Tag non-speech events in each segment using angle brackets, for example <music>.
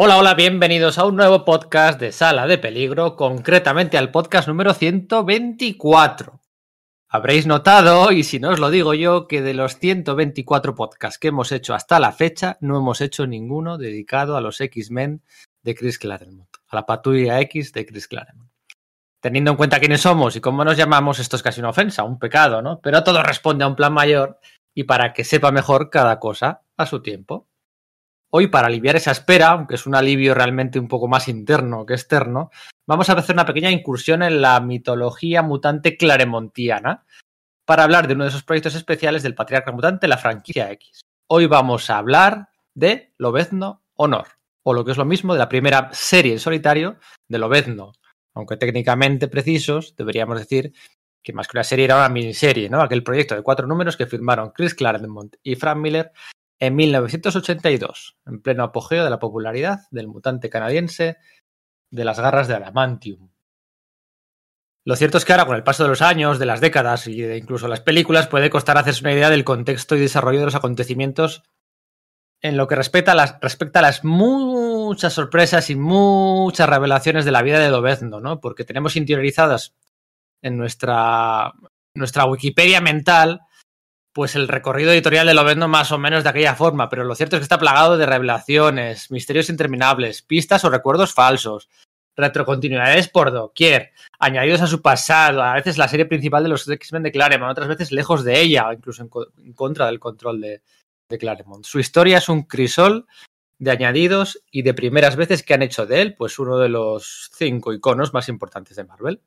Hola, hola, bienvenidos a un nuevo podcast de Sala de Peligro, concretamente al podcast número 124. Habréis notado, y si no os lo digo yo, que de los 124 podcasts que hemos hecho hasta la fecha, no hemos hecho ninguno dedicado a los X-Men de Chris Claremont, a la patrulla X de Chris Claremont. Teniendo en cuenta quiénes somos y cómo nos llamamos, esto es casi una ofensa, un pecado, ¿no? Pero todo responde a un plan mayor y para que sepa mejor cada cosa a su tiempo. Hoy, para aliviar esa espera, aunque es un alivio realmente un poco más interno que externo, vamos a hacer una pequeña incursión en la mitología mutante claremontiana para hablar de uno de esos proyectos especiales del Patriarca Mutante, la franquicia X. Hoy vamos a hablar de Lobezno Honor, o lo que es lo mismo, de la primera serie en solitario de Lobezno. Aunque técnicamente precisos, deberíamos decir que más que una serie era una miniserie, ¿no? Aquel proyecto de cuatro números que firmaron Chris Claremont y Frank Miller en 1982, en pleno apogeo de la popularidad del mutante canadiense de las garras de Adamantium. Lo cierto es que ahora, con el paso de los años, de las décadas y de incluso las películas, puede costar hacerse una idea del contexto y desarrollo de los acontecimientos en lo que respecta a las, respecta a las muchas sorpresas y muchas revelaciones de la vida de Lobezno, ¿no? Porque tenemos interiorizadas en nuestra, nuestra Wikipedia mental pues el recorrido editorial de Lobezno más o menos de aquella forma, pero lo cierto es que está plagado de revelaciones, misterios interminables, pistas o recuerdos falsos, retrocontinuidades por doquier, añadidos a su pasado, a veces la serie principal de los X-Men de Claremont, otras veces lejos de ella, incluso en contra del control de, de Claremont. Su historia es un crisol de añadidos y de primeras veces que han hecho de él, pues uno de los cinco iconos más importantes de Marvel.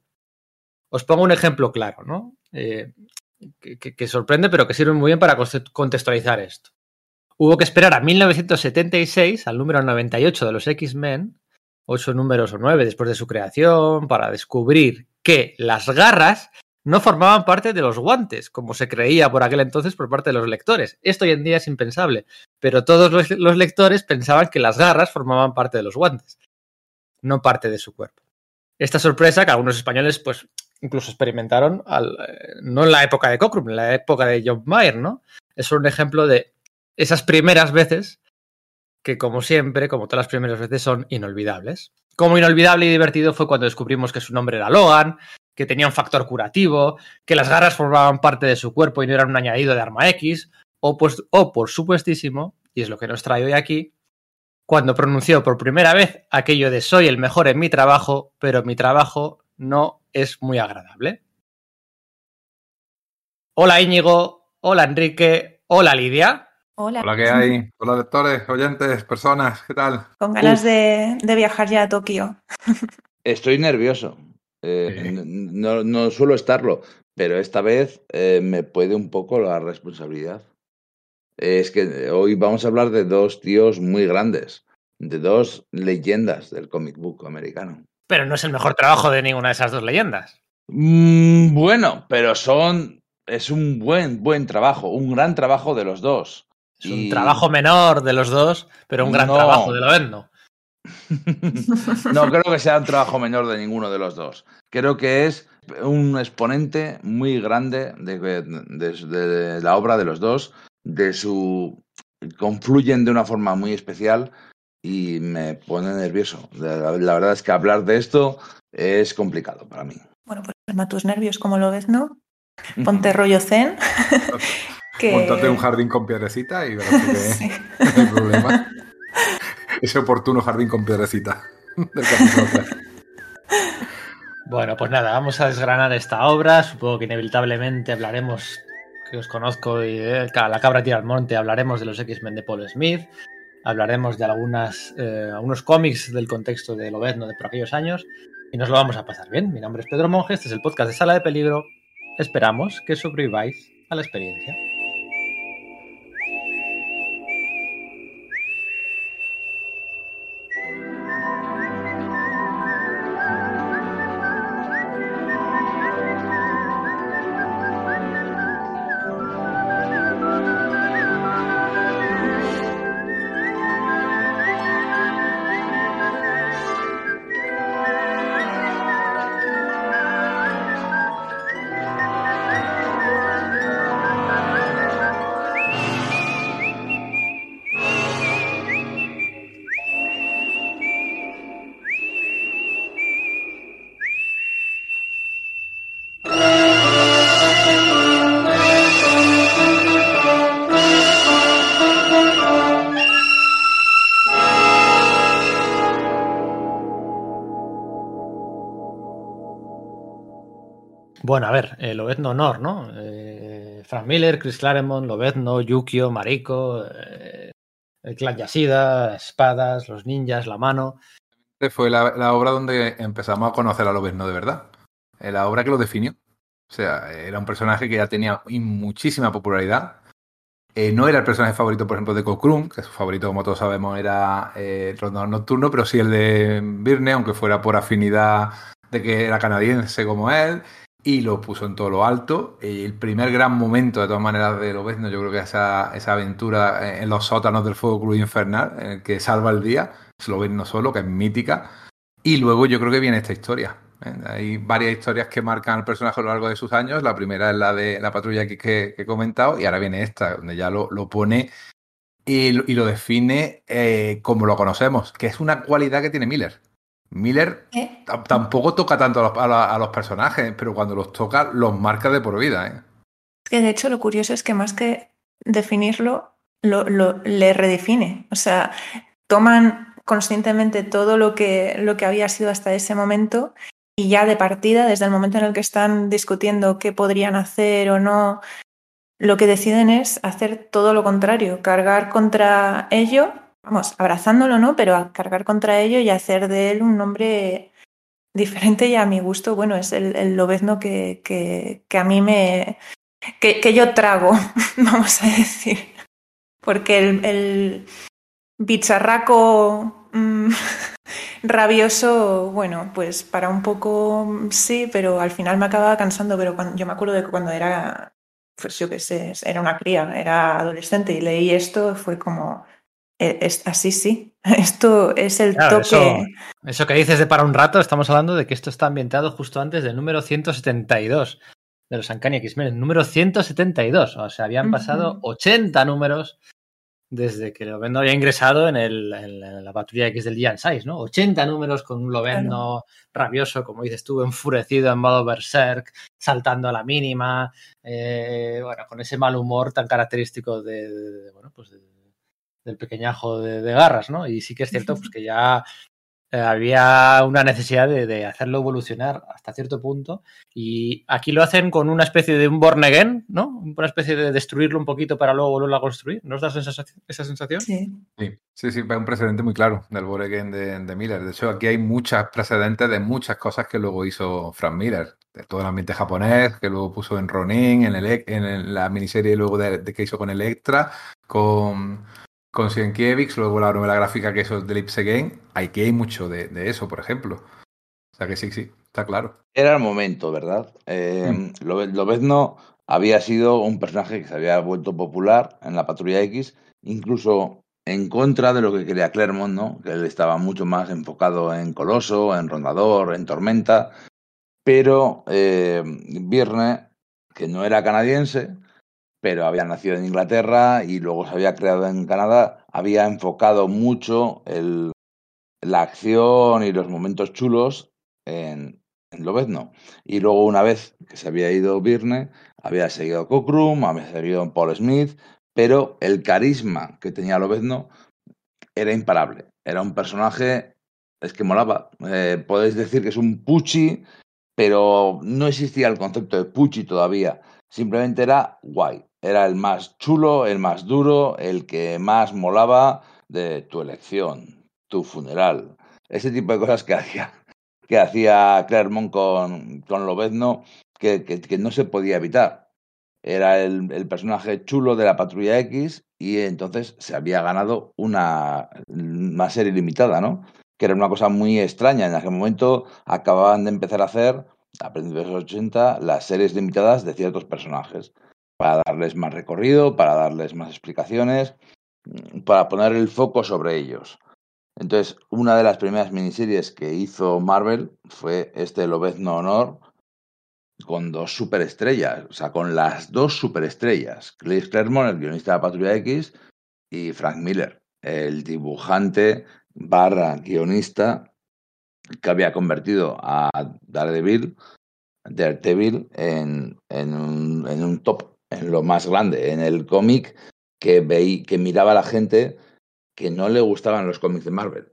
Os pongo un ejemplo claro, ¿no? Eh, que, sorprende, pero que sirve muy bien para contextualizar esto. Hubo que esperar a 1976, al número 98 de los X-Men, ocho números o nueve después de su creación, para descubrir que las garras no formaban parte de los guantes, como se creía por aquel entonces por parte de los lectores. Esto hoy en día es impensable, pero todos los, los lectores pensaban que las garras formaban parte de los guantes, no parte de su cuerpo. Esta sorpresa que algunos españoles pues incluso experimentaron al, eh, no en la época de Cockrum, en la época de John Mayer, ¿no? Es un ejemplo de esas primeras veces que, como siempre, como todas las primeras veces, son inolvidables. Como inolvidable y divertido fue cuando descubrimos que su nombre era Logan, que tenía un factor curativo, que las garras formaban parte de su cuerpo y no eran un añadido de arma X, o, pues, o por supuestísimo, y es lo que nos trae hoy aquí, cuando pronunció por primera vez aquello de soy el mejor en mi trabajo, pero mi trabajo no es muy agradable. Hola Íñigo, hola Enrique, hola Lidia. Hola. Hola, ¿qué hay? Hola lectores, oyentes, personas, ¿qué tal? Con ganas de, de, viajar ya a Tokio. Estoy nervioso. Eh, sí. no, no, suelo estarlo, pero esta vez eh, me puede un poco la responsabilidad. Es que hoy vamos a hablar de dos tíos muy grandes, de dos leyendas del comic book americano. Pero no es el mejor trabajo de ninguna de esas dos leyendas. Mm, bueno, pero son. Es un buen, buen trabajo, un gran trabajo de los dos. Es y... un trabajo menor de los dos, pero un gran no. trabajo de Lovendo. <laughs> no creo que sea un trabajo menor de ninguno de los dos. Creo que es un exponente muy grande de, de, de, de la obra de los dos, de su. confluyen de una forma muy especial y me pone nervioso. La, la, verdad es que hablar de esto es complicado para mí. Bueno, pues calma tus nervios, como lo ves, ¿no? Ponte rollo zen. <laughs> que... Montate un jardín con piedrecita y verás que <laughs> sí. no hay problema. Ese oportuno jardín con piedrecita. <laughs> bueno, pues nada, vamos a desgranar esta obra. Supongo que inevitablemente hablaremos, que os conozco, y eh, la cabra tira al monte, hablaremos de los X-Men de Paul Smith hablaremos de algunas, eh, algunos cómics del contexto de Lobezno de por aquellos años y nos lo vamos a pasar bien. Mi nombre es Pedro Monge, este es el podcast de Sala de Peligro. Esperamos que sobreviváis a la experiencia. Bueno, a ver, eh, Lobezno Honor, ¿no? Eh, Frank Miller, Chris Claremont, Lobezno, Yukio, Mariko, eh, clan Yasida, Espadas, los ninjas, la mano. Fue la, obra donde empezamos a conocer a Lobezno de verdad. Eh, la obra que lo definió. O sea, era un personaje que ya tenía muchísima popularidad. Eh, no era el personaje favorito, por ejemplo, de Kokrum, que su favorito, como todos sabemos, era eh, rondador nocturno, pero sí el de Birne, aunque fuera por afinidad de que era canadiense como él, y lo puso en todo lo alto. Y el primer gran momento, de todas maneras, de Lobezno, yo creo que esa, esa aventura en los sótanos del Fuego Cruz Infernal, en el que salva el día, Lobezno solo, que es mítica. Y luego yo creo que viene esta historia. ¿eh? Hay varias historias que marcan al personaje a lo largo de sus años. La primera es la de la patrulla que, que, he comentado y ahora viene esta, donde ya lo, pone y, lo define eh, como lo conocemos, que es una cualidad que tiene Miller. Miller ¿Eh? tampoco toca tanto a los, a, los, a los, personajes, pero cuando los toca los marca de por vida. ¿eh? Es que de hecho lo curioso es que más que definirlo, lo, lo, le redefine. O sea, toman conscientemente todo lo que, lo que había sido hasta ese momento y ya de partida, desde el momento en el que están discutiendo qué podrían hacer o no, lo que deciden es hacer todo lo contrario, cargar contra ello, vamos, abrazándolo, ¿no? Pero cargar contra ello y hacer de él un hombre diferente y a mi gusto, bueno, es el, lobezno que, que, a mí me... Que, que, yo trago, <laughs> vamos a decir. Porque el, el bicharraco mmm, <laughs> rabioso, bueno, pues para un poco sí, pero al final me acababa cansando, pero cuando, yo me acuerdo de que cuando era, pues yo qué sé, era una cría, era adolescente y leí esto, fue como, es, así sí, <laughs> esto es el claro, toque. Eso, eso, que dices de para un rato, estamos hablando de que esto está ambientado justo antes del número 172 de los Ancani X-Men, el número 172, o sea, habían pasado uh -huh. 80 números desde que Lovendo había ingresado en, el, en, la patrulla X del Giant Size, ¿no? 80 números con un Lovendo claro. rabioso, como dices tú, enfurecido en modo berserk, saltando a la mínima, eh, bueno, con ese mal humor tan característico de, de, de bueno, pues de, del pequeñajo de, de, garras, ¿no? Y sí que es cierto pues, que ya eh, había una necesidad de, de, hacerlo evolucionar hasta cierto punto y aquí lo hacen con una especie de un born again, ¿no? Una especie de destruirlo un poquito para luego volverlo a construir. ¿No os da esa sensación? Sí. Sí, sí, sí, es un precedente muy claro del born again de, de, Miller. De hecho, aquí hay muchas precedentes de muchas cosas que luego hizo Frank Miller. De todo el ambiente japonés, que luego puso en Ronin, en, el, en la miniserie luego de, de que hizo con Electra, con con Sienkiewicz, luego la novela gráfica que es de Lips Again, aquí hay mucho de, de, eso, por ejemplo. O sea que sí, sí, está claro. Era el momento, ¿verdad? Eh, mm. Lobezno había sido un personaje que se había vuelto popular en la Patrulla X, incluso en contra de lo que quería Claremont, ¿no? Que él estaba mucho más enfocado en Coloso, en Rondador, en Tormenta, pero eh, Virne, que no era canadiense, pero había nacido en Inglaterra y luego se había creado en Canadá, había enfocado mucho la acción y los momentos chulos en, en Lobezno. Y luego, una vez que se había ido Birne, había seguido Cockrum, había seguido Paul Smith, pero el carisma que tenía Lobezno era imparable. Era un personaje, es que molaba. Eh, podéis decir que es un puchi, pero no existía el concepto de puchi todavía. Simplemente era guay era el más chulo, el más duro, el que más molaba de tu elección, tu funeral. Ese tipo de cosas que hacía, que hacía Claremont con, con Lobezno que, que, que, no se podía evitar. Era el, el, personaje chulo de la Patrulla X y entonces se había ganado una, una serie limitada, ¿no? Que era una cosa muy extraña. En aquel momento acababan de empezar a hacer, a principios de los 80, las series limitadas de ciertos personajes para darles más recorrido, para darles más explicaciones, para poner el foco sobre ellos. Entonces, una de las primeras miniseries que hizo Marvel fue este Lobezno Honor con dos superestrellas, o sea, con las dos superestrellas, Chris Claremont, el guionista de la Patrulla X, y Frank Miller, el dibujante barra guionista que había convertido a Daredevil, Daredevil en un top en lo más grande, en el cómic que veí, que miraba a la gente que no le gustaban los cómics de Marvel.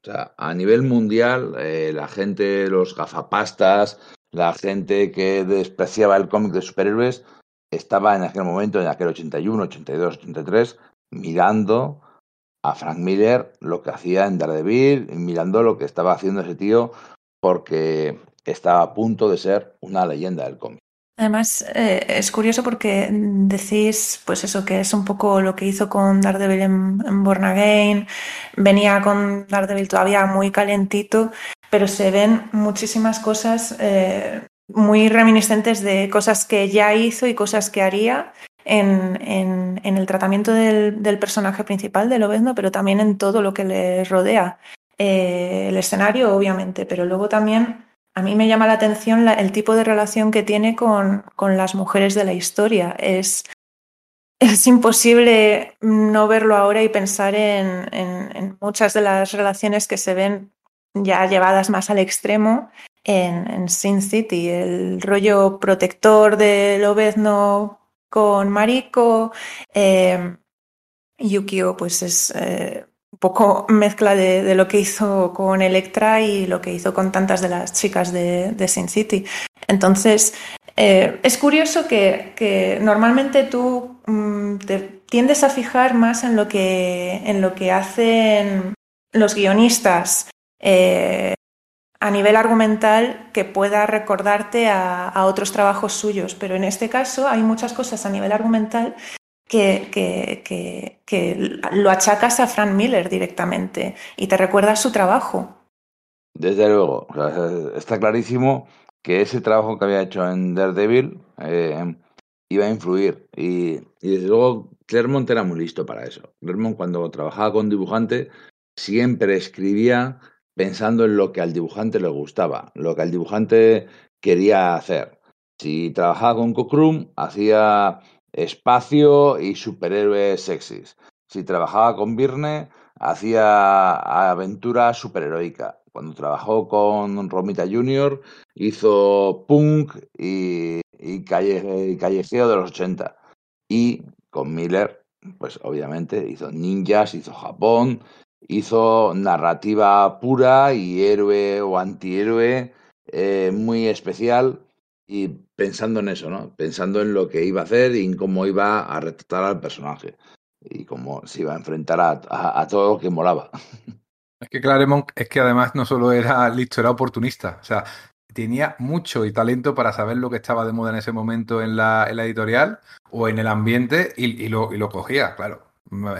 O sea, a nivel mundial, eh, la gente, los gafapastas, la gente que despreciaba el cómic de superhéroes estaba en aquel momento, en aquel 81, 82, 83, mirando a Frank Miller lo que hacía en Daredevil, mirando lo que estaba haciendo ese tío, porque estaba a punto de ser una leyenda del cómic. Además, eh, es curioso porque decís, pues eso, que es un poco lo que hizo con Daredevil en, Born Again. Venía con Daredevil todavía muy calentito, pero se ven muchísimas cosas eh, muy reminiscentes de cosas que ya hizo y cosas que haría en, en, el tratamiento del, del, personaje principal de Lobezno, pero también en todo lo que le rodea. Eh, el escenario, obviamente, pero luego también a mí me llama la atención el tipo de relación que tiene con, las mujeres de la historia. Es, es imposible no verlo ahora y pensar en, muchas de las relaciones que se ven ya llevadas más al extremo en, Sin City. El rollo protector de Lobezno con Mariko. Eh, Yukio, pues es eh, un poco mezcla de, lo que hizo con Electra y lo que hizo con tantas de las chicas de, Sin City. Entonces, eh, es curioso que, normalmente tú mm, te tiendes a fijar más en lo que, en lo que hacen los guionistas eh, a nivel argumental que pueda recordarte a, a, otros trabajos suyos, pero en este caso hay muchas cosas a nivel argumental que, que, lo achacas a Frank Miller directamente y te recuerdas su trabajo. Desde luego, está clarísimo que ese trabajo que había hecho en Daredevil eh, iba a influir. Y, desde luego, Claremont era muy listo para eso. Claremont, cuando trabajaba con dibujante, siempre escribía pensando en lo que al dibujante le gustaba, lo que al dibujante quería hacer. Si trabajaba con Cockrum, hacía espacio y superhéroes sexys. Si trabajaba con Virne, hacía aventura superheroica. Cuando trabajó con Romita Jr., hizo punk y, callejeo de los 80. Y con Miller, pues obviamente hizo ninjas, hizo Japón, hizo narrativa pura y héroe o antihéroe eh, muy especial y pensando en eso, ¿no? Pensando en lo que iba a hacer y en cómo iba a retratar al personaje y cómo se iba a enfrentar a, todo lo que molaba. <laughs> Es que Claremont es que además no solo era listo, era oportunista. O sea, tenía mucho y talento para saber lo que estaba de moda en ese momento en la, editorial o en el ambiente y, lo, y lo cogía, claro.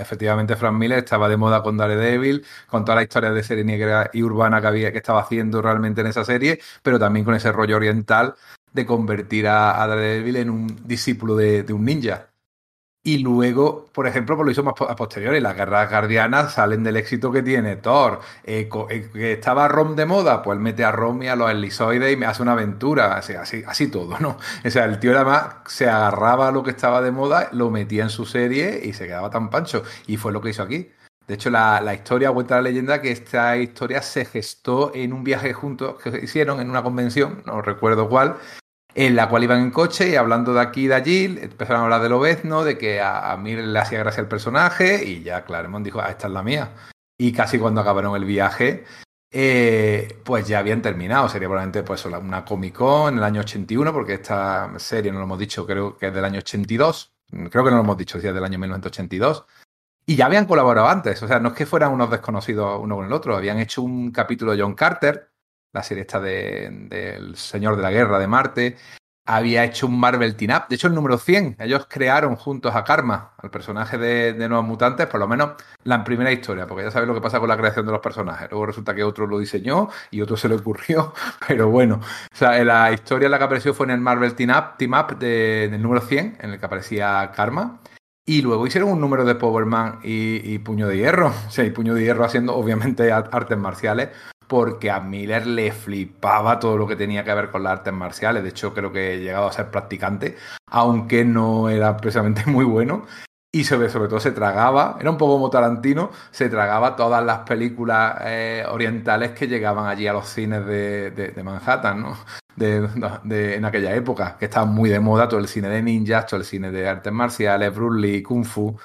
Efectivamente, Frank Miller estaba de moda con Daredevil, con toda la historia de serie negra y urbana que había que estaba haciendo realmente en esa serie, pero también con ese rollo oriental de convertir a, Daredevil en un discípulo de, un ninja. Y luego, por ejemplo, pues lo hizo más a posteriori. Las guerras guardianas salen del éxito que tiene Thor. Eh, eh, que estaba Rom de moda, pues mete a Rom y a los elisoides y me hace una aventura. Así, así, así todo, ¿no? O sea, el tío además se agarraba a lo que estaba de moda, lo metía en su serie y se quedaba tan pancho. Y fue lo que hizo aquí. De hecho, la, historia cuenta la leyenda que esta historia se gestó en un viaje juntos que hicieron en una convención, no recuerdo cuál, en la cual iban en coche y hablando de aquí y de allí, empezaron a hablar de Lobezno, de que a, mí le hacía gracia el personaje y ya Claremont dijo, ah, esta es la mía. Y casi cuando acabaron el viaje, eh, pues ya habían terminado. Sería probablemente pues, una Comic Con en el año 81, porque esta serie, no lo hemos dicho, creo que es del año 82. Creo que no lo hemos dicho, si es del año 1982. Y ya habían colaborado antes, o sea, no es que fueran unos desconocidos uno con el otro, habían hecho un capítulo de John Carter, la serie esta del de, Señor de la Guerra de Marte, había hecho un Marvel Team Up. De hecho, el número 100, ellos crearon juntos a Karma, al personaje de, Nuevos Mutantes, por lo menos la primera historia, porque ya sabes lo que pasa con la creación de los personajes. Luego resulta que otro lo diseñó y otro se le ocurrió, <laughs> pero bueno. O sea, la historia en la que apareció fue en el Marvel Team Up, Team Up del número 100, en el que aparecía Karma. Y luego hicieron un número de Powerman y, y Puño de Hierro. <laughs> O sea, y Puño de Hierro haciendo, obviamente, artes marciales, porque a Miller le flipaba todo lo que tenía que ver con las artes marciales. De hecho, creo que he llegado a ser practicante, aunque no era precisamente <laughs> muy bueno. Y sobre, todo se tragaba, era un poco como Tarantino, se tragaba todas las películas eh, orientales que llegaban allí a los cines de, Manhattan, ¿no? De, en aquella época, que estaba muy de moda todo el cine de ninjas, todo el cine de artes marciales, Bruce Lee, Kung Fu.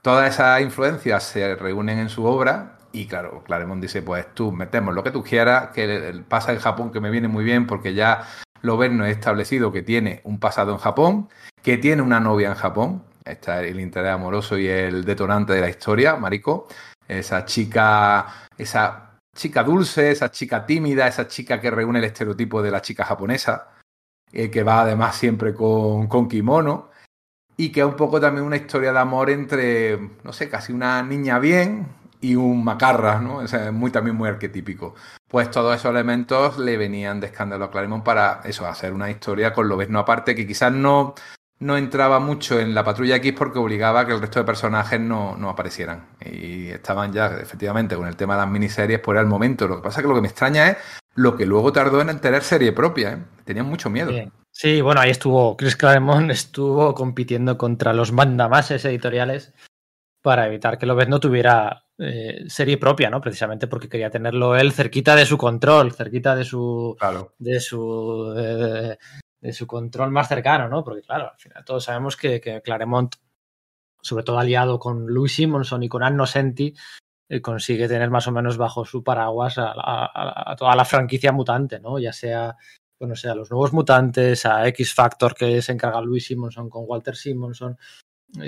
Todas esas influencias se reúnen en su obra y claro, Claremont dice, pues tú metemos lo que tú quieras, que pasa en Japón que me viene muy bien porque ya Loberno es establecido que tiene un pasado en Japón, que tiene una novia en Japón. Está el interés amoroso y el detonante de la historia, Marico. Esa chica, esa chica dulce, esa chica tímida, esa chica que reúne el estereotipo de la chica japonesa, eh, que va además siempre con, con kimono y que es un poco también una historia de amor entre, no sé, casi una niña bien y un macarra, ¿no? es muy, también muy arquetípico. Pues todos esos elementos le venían de escándalo a Claremont para eso, hacer una historia con lo no aparte que quizás no, no entraba mucho en la patrulla X porque obligaba a que el resto de personajes no, no, aparecieran. Y estaban ya, efectivamente, con el tema de las miniseries, por el momento. Lo que pasa es que lo que me extraña es lo que luego tardó en tener serie propia. ¿eh? Tenían mucho miedo. Sí, bueno, ahí estuvo, Chris Claremont <laughs> estuvo compitiendo contra los mandamases editoriales para evitar que Lobez no tuviera eh, serie propia, ¿no? Precisamente porque quería tenerlo él cerquita de su control, cerquita de su, de su, de, su control más cercano, ¿no? Porque claro, al final todos sabemos que, que Claremont, sobre todo aliado con Louis Simonson y con Anno Senti, eh, consigue tener más o menos bajo su paraguas a, toda la franquicia mutante, ¿no? Ya sea bueno, sea, los nuevos mutantes, a X Factor que se encarga Louis Simonson con Walter Simonson,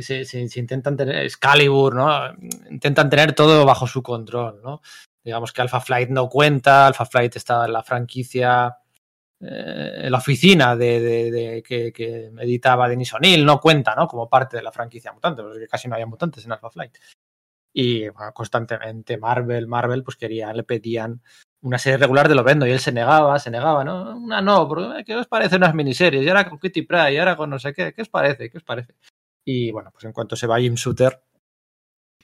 se, se, intentan tener Excalibur, ¿no? Intentan tener todo bajo su control, ¿no? Digamos que Alpha Flight no cuenta, Alpha Flight está en la franquicia, eh, la oficina de, que, que, editaba Denis O'Neill, no cuenta, ¿no? Como parte de la franquicia mutante, porque casi no había mutantes en Alpha Flight. Y constantemente Marvel, Marvel, pues querían, le pedían una serie regular de lo vendo y él se negaba, se negaba, ¿no? Una no, porque ¿qué os parece unas miniseries? Y ahora con Kitty Pryde, y ahora con no sé qué, ¿qué os parece? ¿Qué os parece? Y bueno, pues en cuanto se va Jim Shooter,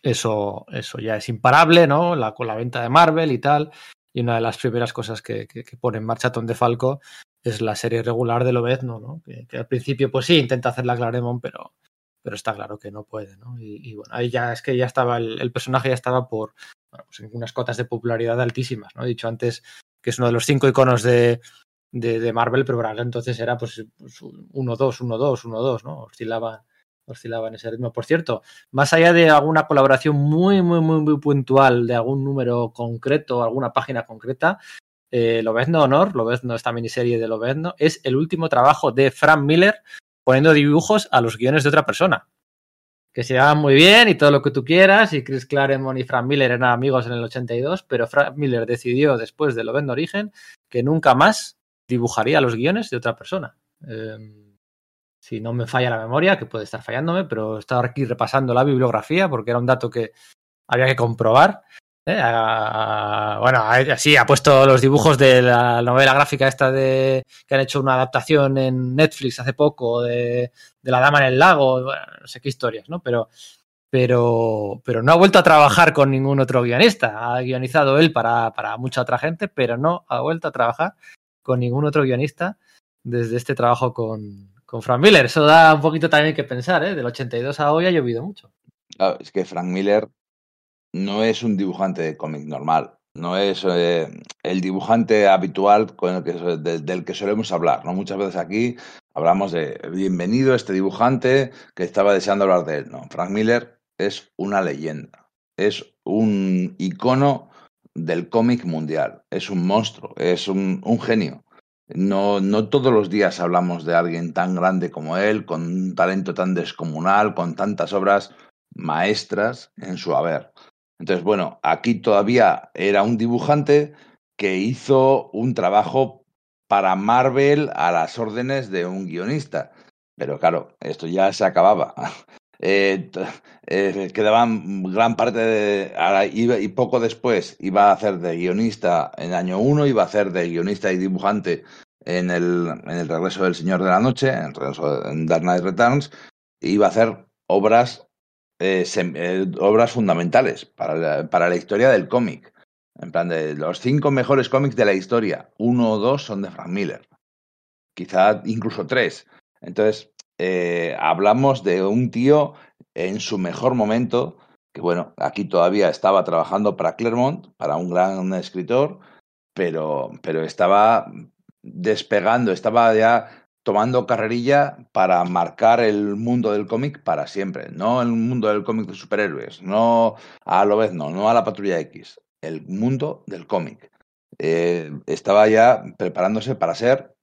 eso, eso ya es imparable, ¿no? La, con la venta de Marvel y tal. Y una de las primeras cosas que, que, pone en marcha Tom Falco es la serie regular de Lobezno, ¿no? Que, que, al principio, pues sí, intenta hacer la Claremont, pero, pero está claro que no puede, ¿no? Y, bueno, ahí ya es que ya estaba, el, el personaje ya estaba por, pues unas cotas de popularidad altísimas, ¿no? He dicho antes que es uno de los cinco iconos de, de, de Marvel, pero para entonces era pues 1-2, 1-2, 1-2, ¿no? Oscilaban, oscilaban ese ritmo. Por cierto, más allá de alguna colaboración muy, muy, muy, muy puntual de algún número concreto, alguna página concreta, eh, Lobezno Honor, Lobezno, esta miniserie de Lobezno, es el último trabajo de Frank Miller poniendo dibujos a los guiones de otra persona que se llevaban muy bien y todo lo que tú quieras, y Chris Claremont y Frank Miller eran amigos en el 82, pero Frank Miller decidió después de Lovendo Origen que nunca más dibujaría los guiones de otra persona. Eh, si no me falla la memoria, que puede estar fallándome, pero estaba aquí repasando la bibliografía porque era un dato que había que comprobar. ¿eh? Bueno, así ha puesto los dibujos de la novela gráfica esta de que han hecho una adaptación en Netflix hace poco de, la dama en el lago, no sé qué historias, ¿no? Pero, pero, pero no ha vuelto a trabajar con ningún otro guionista. Ha guionizado él para, para mucha otra gente, pero no ha vuelto a trabajar con ningún otro guionista desde este trabajo con, con Frank Miller. Eso da un poquito también que pensar, ¿eh? Del 82 a hoy ha llovido mucho. Claro, es que Frank Miller no es un dibujante de cómic normal. No es eh, el dibujante habitual del que solemos hablar. ¿no? Muchas veces aquí hablamos de bienvenido este dibujante que estaba deseando hablar de él. No, Frank Miller es una leyenda. Es un icono del cómic mundial. Es un monstruo, es un genio. No, no todos los días hablamos de alguien tan grande como él, con un talento tan descomunal, con tantas obras maestras en su haber. Entonces, bueno, aquí todavía era un dibujante que hizo un trabajo para Marvel a las órdenes de un guionista. Pero claro, esto ya se acababa. Eh, eh, quedaban gran parte de. Y poco después iba a hacer de guionista en año uno, iba a hacer de guionista y dibujante en el, en el Regreso del Señor de la Noche, en, regreso, Dark Knight Returns, iba a hacer obras eh, obras fundamentales para para la historia del cómic. En plan, de los cinco mejores cómics de la historia, uno o dos son de Frank Miller. Quizá incluso tres. Entonces, eh, hablamos de un tío en su mejor momento, que bueno, aquí todavía estaba trabajando para Claremont, para un gran escritor, pero, pero estaba despegando, estaba ya tomando carrerilla para marcar el mundo del cómic para siempre. No el mundo del cómic de superhéroes, no a lo vez, no, no a la patrulla X, el mundo del cómic. Eh, estaba ya preparándose para ser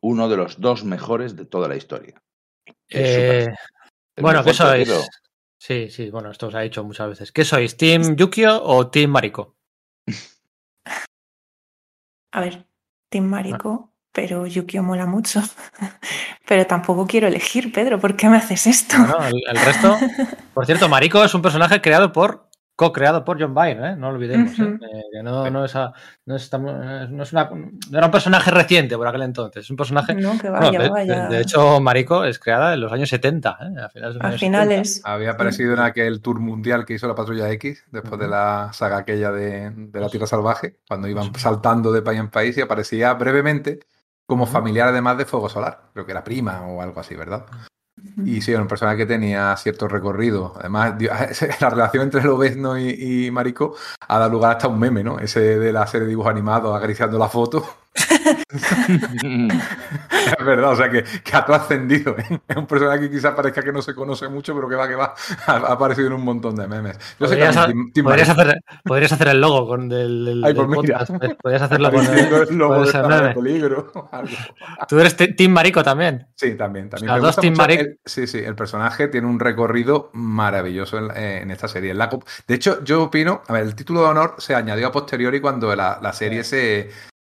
uno de los dos mejores de toda la historia. Eh, bueno, ¿qué sois? Sí, sí, bueno, esto os ha dicho muchas veces. ¿Qué sois? ¿Team Yukio o Team Mariko? <laughs> A ver, Team Mariko, pero Yukio mola mucho. <laughs> pero tampoco quiero elegir, Pedro, ¿por qué me haces esto? No, el, el, resto. <laughs> Por cierto, Mariko es un personaje creado por co-creado por John Byrne, ¿eh? no lo olvidemos. ¿eh? Eh, que no, no, es a, no, es, no, es una, no, era un personaje reciente por aquel entonces, es un personaje. No, que vaya, de, vaya. De, de, hecho, Mariko es creada en los años 70, ¿eh? a finales. De los a años finales. 70. Había aparecido en aquel tour mundial que hizo la Patrulla X, después de la saga aquella de, de la Tierra Salvaje, cuando iban saltando de país en país y aparecía brevemente como familiar además de Fuego Solar. Creo que era prima o algo así, ¿verdad? Y sí, era un personaje que tenía cierto recorrido. Además, <laughs> la relación entre Lobezno y, y Marico ha dado lugar hasta un meme, ¿no? Ese de la serie de dibujos animados acariciando la foto. Es verdad, o sea que, que ha trascendido. ¿eh? Es un personaje que quizás parezca que no se conoce mucho, pero que va, que va. Ha, ha aparecido en un montón de memes. Yo sé podrías, Tim, Tim podrías, hacer, podrías, hacer, el logo con Ay, pues mira. podcast. Podrías hacerlo con el, el logo de peligro. <laughs> Algo. Tú eres Team Marico también. Sí, también. también. O sea, Me dos gusta Team Marico. el- sí, sí, el personaje tiene un recorrido maravilloso en, eh, en esta serie. En la cop- de hecho, yo opino, a ver, el título de honor se añadió a posteriori cuando la, la serie se,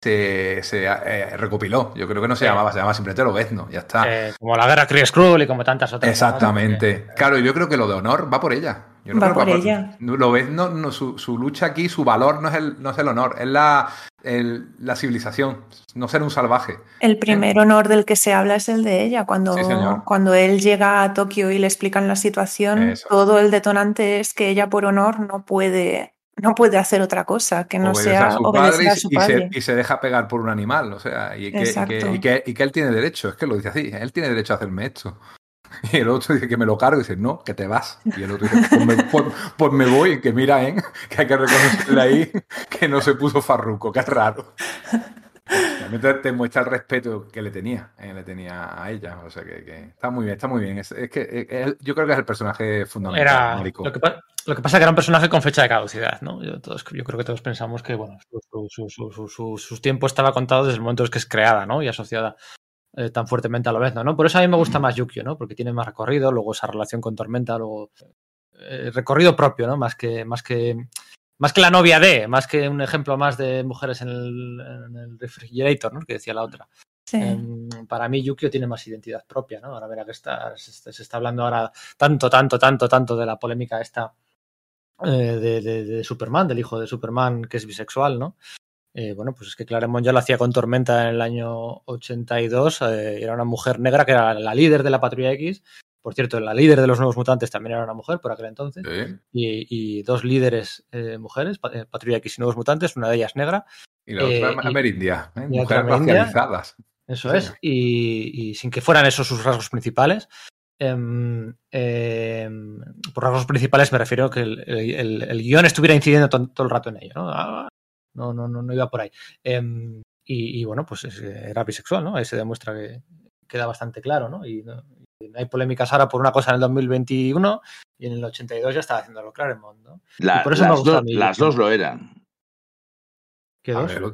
se, se, eh, recopiló. Yo creo que no se Sí. llamaba, se llama simplemente Lobezno, ya está. Eh, como la guerra Kree Skrull y como tantas otras. Exactamente. Claro, yo creo que lo de honor va por ella. Yo no Va creo que por ella. Lobezno, no, su, su lucha aquí, su valor no es el, no es el honor, es la, el- la civilización, no ser un salvaje. El primer honor del que se habla es el de ella. Cuando, Sí, cuando él llega a Tokio y le explican la situación, Eso. todo el detonante es que ella por honor no puede, no puede hacer otra cosa que no sea a obedecer a su y padre. se, y se deja pegar por un animal, o sea, y que, y, que, él tiene derecho, es que lo dice así, él tiene derecho a hacerme esto. <laughs> Y el otro dice que me lo cargo y dice, no, que te vas. Y el otro dice, pues me, <laughs> pues- pues me voy, que mira, ¿eh? <laughs> que hay que reconocerle ahí que no se puso farruco, que es raro. Te, muestra el respeto que le tenía, eh, le tenía a ella, o sea que, que está muy bien, está muy bien. Es, es que eh, yo creo que es el personaje fundamental. Era, lo, que, pa- lo que pasa es que era un personaje con fecha de caducidad, ¿no? Yo, todos, yo creo que todos pensamos que, bueno, su, su, su, su, tiempo estaba contado desde el momento en que es creada, ¿no? Y asociada eh, tan fuertemente a lo mismo, ¿no? Por eso a mí me gusta más Yukio, ¿no? Porque tiene más recorrido, luego esa relación con Tormenta, luego eh, recorrido propio, ¿no? Más que, más que más que la novia de, más que un ejemplo más de mujeres en el, en el refrigerator, ¿no? Que decía la otra. Sí. Em, para mí Yukio tiene más identidad propia, ¿no? Ahora verá que está, se, se está hablando ahora tanto, tanto, tanto, tanto de la polémica esta eh, de, de, de, Superman, del hijo de Superman que es bisexual, ¿no? Eh, bueno, pues es que Claremont ya lo hacía con Tormenta en el año 82, eh, era una mujer negra que era la líder de la Patrulla X, por cierto, la líder de los nuevos mutantes también era una mujer por aquel entonces, Sí. y, y, dos líderes eh, mujeres, Patrulla X y nuevos mutantes, una de ellas negra. Y la otra Eh, y- amerindia, ¿eh? mujeres otra racializadas. Eso Sí. es, y, y sin que fueran esos sus rasgos principales. em, em, por rasgos principales me refiero a que el, el- el guion estuviera incidiendo to- todo el rato en ello, ¿no? Ah, no, no, no, no iba por ahí. Em, y, y bueno, pues es- era bisexual, ¿no? Ahí se demuestra que queda bastante claro, no, y no hay polémicas ahora por una cosa en el 2021 y en el 82 ya estaba haciéndolo Claremont, ¿no? La- Y por eso me las, do- mí. las dos lo eran. ¿Qué dos? ver,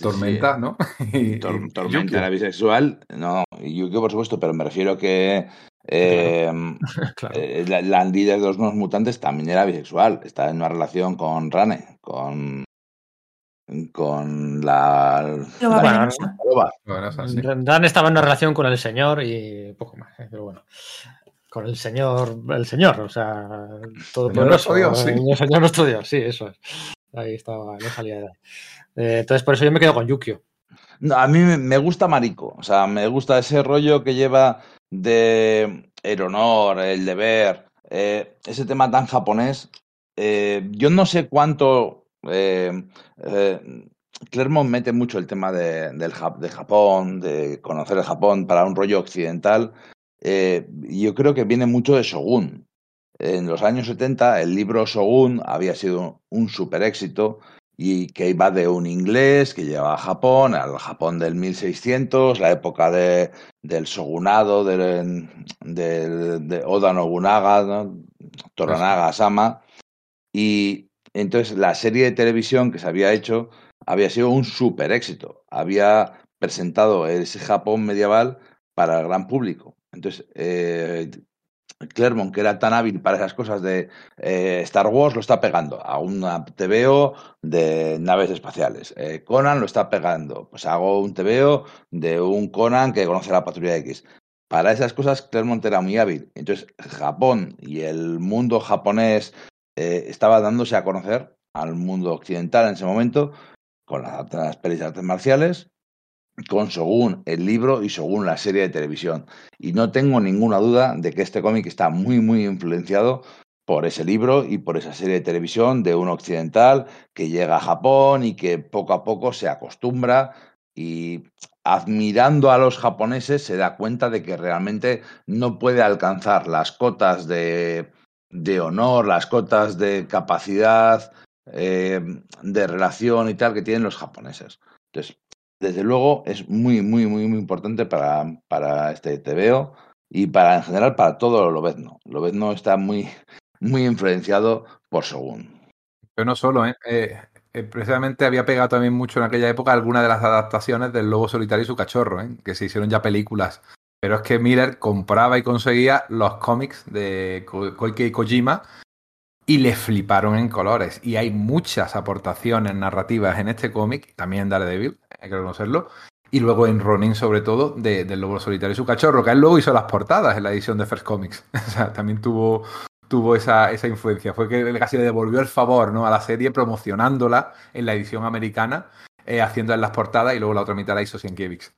tormenta, ¿no? <laughs> Y- Tor- y- y Tormenta era bisexual, no, y Yukio por supuesto, pero me refiero que eh, <laughs> Claro. eh, la, la líder de los nuevos mutantes también era bisexual, estaba en una relación con Rane, con con la, es así. Dan estaba en una relación con el señor y poco más, ¿eh? pero bueno. Con el señor, el señor, o sea, Dios, sí. El señor nuestro Dios, sí, eso es. Ahí estaba, no salía de ahí. Eh, entonces, por eso yo me quedo con Yukio. No, a mí me- me gusta Marico, o sea, me gusta ese rollo que lleva de el honor, el deber, eh, ese tema tan japonés. Eh, yo no sé cuánto eh, eh, Claremont mete mucho el tema de, del, Jap- de Japón, de conocer el Japón para un rollo occidental. Eh, yo creo que viene mucho de Shogun. En los años 70 el libro Shogun había sido un super éxito y que iba de un inglés que llevaba a Japón, al Japón del 1600, la época de, del shogunado de, de, de Oda Nobunaga, ¿no? Toranaga Sama, y entonces la serie de televisión que se había hecho había sido un super éxito. Había presentado ese Japón medieval para el gran público. Entonces, eh, Claremont, que era tan hábil para esas cosas de eh, Star Wars, lo está pegando a una TVO de naves espaciales. Eh, Conan lo está pegando. Pues hago un TVO de un Conan que conoce la patrulla X. Para esas cosas, Claremont era muy hábil. Entonces, Japón y el mundo japonés eh, estaba dándose a conocer al mundo occidental en ese momento con las, pelis de artes marciales con Shogun el libro y Shogun la serie de televisión. Y no tengo ninguna duda de que este cómic está muy, muy influenciado por ese libro y por esa serie de televisión de un occidental que llega a Japón y que poco a poco se acostumbra y admirando a los japoneses se da cuenta de que realmente no puede alcanzar las cotas de, de honor, las cotas de capacidad, eh, de relación y tal que tienen los japoneses. Entonces, desde luego es muy, muy, muy, muy importante para, para este TVO y para en general para todo lo Lobezno. Lobezno está muy, muy influenciado por Shogun. Pero no solo, ¿eh? Eh, eh, precisamente había pegado también mucho en aquella época algunas de las adaptaciones del Lobo Solitario y su cachorro, que se hicieron ya películas. Pero es que Miller compraba y conseguía los cómics de Koike y Kojima y le fliparon en colores. Y hay muchas aportaciones narrativas en este cómic, también en Daredevil, hay que reconocerlo. Y luego en Ronin, sobre todo, de, del Lobo Solitario y su cachorro, que él luego hizo las portadas en la edición de First Comics. <laughs> o sea, también tuvo, tuvo esa, esa influencia. Fue que casi le devolvió el favor ¿no? a la serie promocionándola en la edición americana, eh, haciendo en las portadas y luego la otra mitad la hizo Sienkiewicz.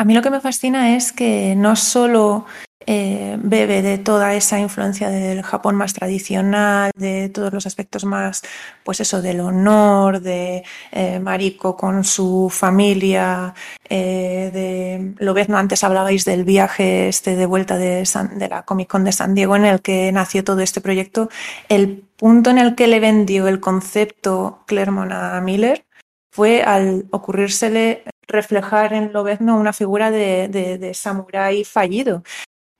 A mí lo que me fascina es que no solo eh, bebe de toda esa influencia del Japón más tradicional, de todos los aspectos más, pues eso, del honor, de eh, Mariko con su familia, eh, de Lobezno, antes hablabais del viaje este de vuelta de, San, de la Comic Con de San Diego en el que nació todo este proyecto, el punto en el que le vendió el concepto Claremont a Miller fue al ocurrírsele reflejar en Lobezno una figura de, de, samurái fallido.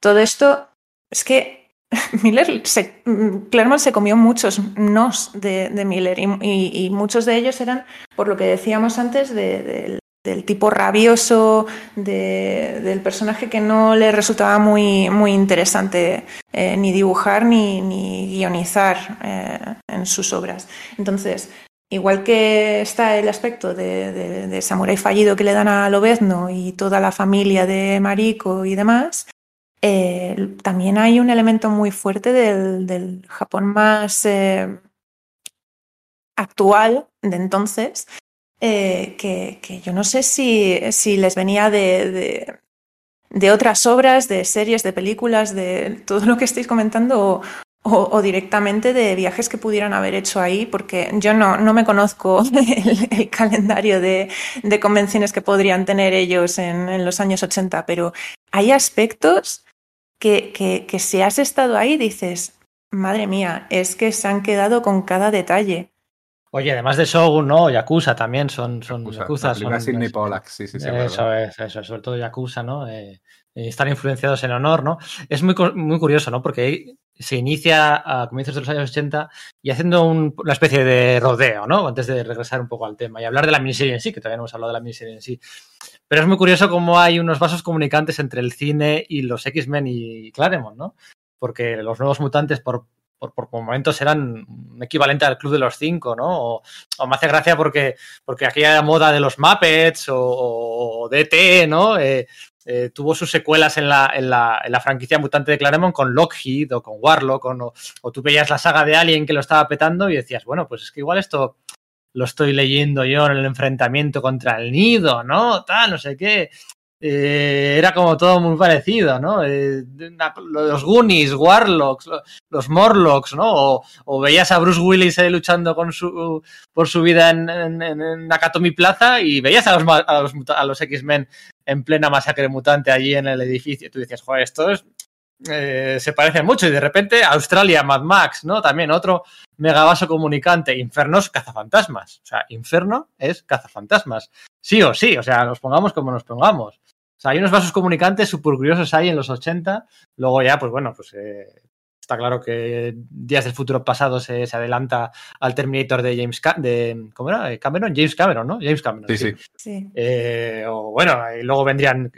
Todo esto es que <laughs> Miller, se, Claremont se comió muchos nos de, Miller y, muchos de ellos eran, por lo que decíamos antes, de, de, del tipo rabioso, del personaje que no le resultaba muy, muy interesante eh, ni dibujar ni, ni guionizar eh, en sus obras. Entonces, Igual que está el aspecto de, de, Samurai fallido que le dan a Lobezno y toda la familia de Mariko y demás, eh, también hay un elemento muy fuerte del, Japón más eh, actual de entonces, eh, que, yo no sé si, les venía de, otras obras, de series, de películas, de todo lo que estáis comentando, o, directamente de viajes que pudieran haber hecho ahí, porque yo no, no me conozco <laughs> el, el calendario de, de, convenciones que podrían tener ellos en, en, los años 80, pero hay aspectos que, que, que si has estado ahí dices, madre mía, es que se han quedado con cada detalle. Oye, además de Shogun, ¿no? Yakuza también son, son Yakuza. Yakuza son, Sidney Pollack, sí, sí, sí. Eso es, eso, sobre todo Yakuza, ¿no? Eh, están influenciados en honor, ¿no? Es muy, muy curioso, ¿no? Porque se inicia a comienzos de los años 80 y haciendo un, una especie de rodeo, ¿no? Antes de regresar un poco al tema y hablar de la miniserie en sí, que todavía no hemos hablado de la miniserie en sí. Pero es muy curioso cómo hay unos vasos comunicantes entre el cine y los X-Men y Claremont, ¿no? Porque los nuevos mutantes, por, por, por, momentos eran un equivalente al Club de los Cinco, ¿no? O, o me hace gracia porque, porque aquella moda de los Muppets o, o, DT, ¿no? Eh, eh, tuvo sus secuelas en la, en, la, en la, franquicia mutante de Claremont con Lockheed o con Warlock, o, tú veías la saga de Alien que lo estaba petando y decías, bueno, pues es que igual esto lo estoy leyendo yo en el enfrentamiento contra el nido, ¿no? Tal, no sé qué. Eh, era como todo muy parecido, ¿no? Eh, los Goonies, Warlocks, los Morlocks, ¿no? O, veías a Bruce Willis luchando con su, por su vida en, en, Nakatomi Plaza y veías a los, a los, a los X-Men en plena masacre mutante allí en el edificio. Tú decías, joder, esto es, eh, se parecen mucho. Y de repente, Australia, Mad Max, ¿no? También otro megavaso comunicante. Infernos, cazafantasmas. O sea, Inferno es cazafantasmas. Sí o sí, o sea, nos pongamos como nos pongamos. Sea, hay unos vasos comunicantes súper curiosos ahí en los 80. Luego ya, pues bueno, pues eh, está claro que Días del Futuro Pasado se, se adelanta al Terminator de James Ca de ¿cómo era? Cameron, James Cameron, ¿no? James Cameron. Sí, sí. Sí. Eh, o bueno, y luego vendrían,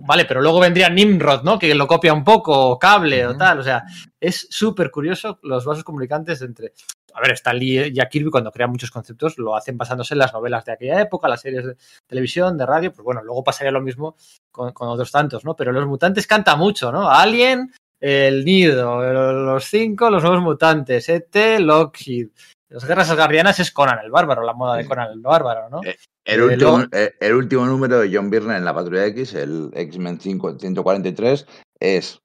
vale, pero luego vendría Nimrod, ¿no? Que lo copia un poco, o cable o tal. O sea, es súper curioso los vasos comunicantes entre. A ver, Stan Lee y Jack Kirby cuando crean muchos conceptos lo hacen basándose en las novelas de aquella época, las series de televisión, de radio, pues bueno, luego pasaría lo mismo con, con otros tantos, ¿no? Pero los mutantes canta mucho, ¿no? Alien, el nido, los cinco, los nuevos mutantes, ET, Lockheed. Las guerras asgardianas es Conan el bárbaro, la moda de Conan el bárbaro, ¿no? El Eh, último, eh, el último número de John Byrne en la Patrulla X, el X-Men 5 143, es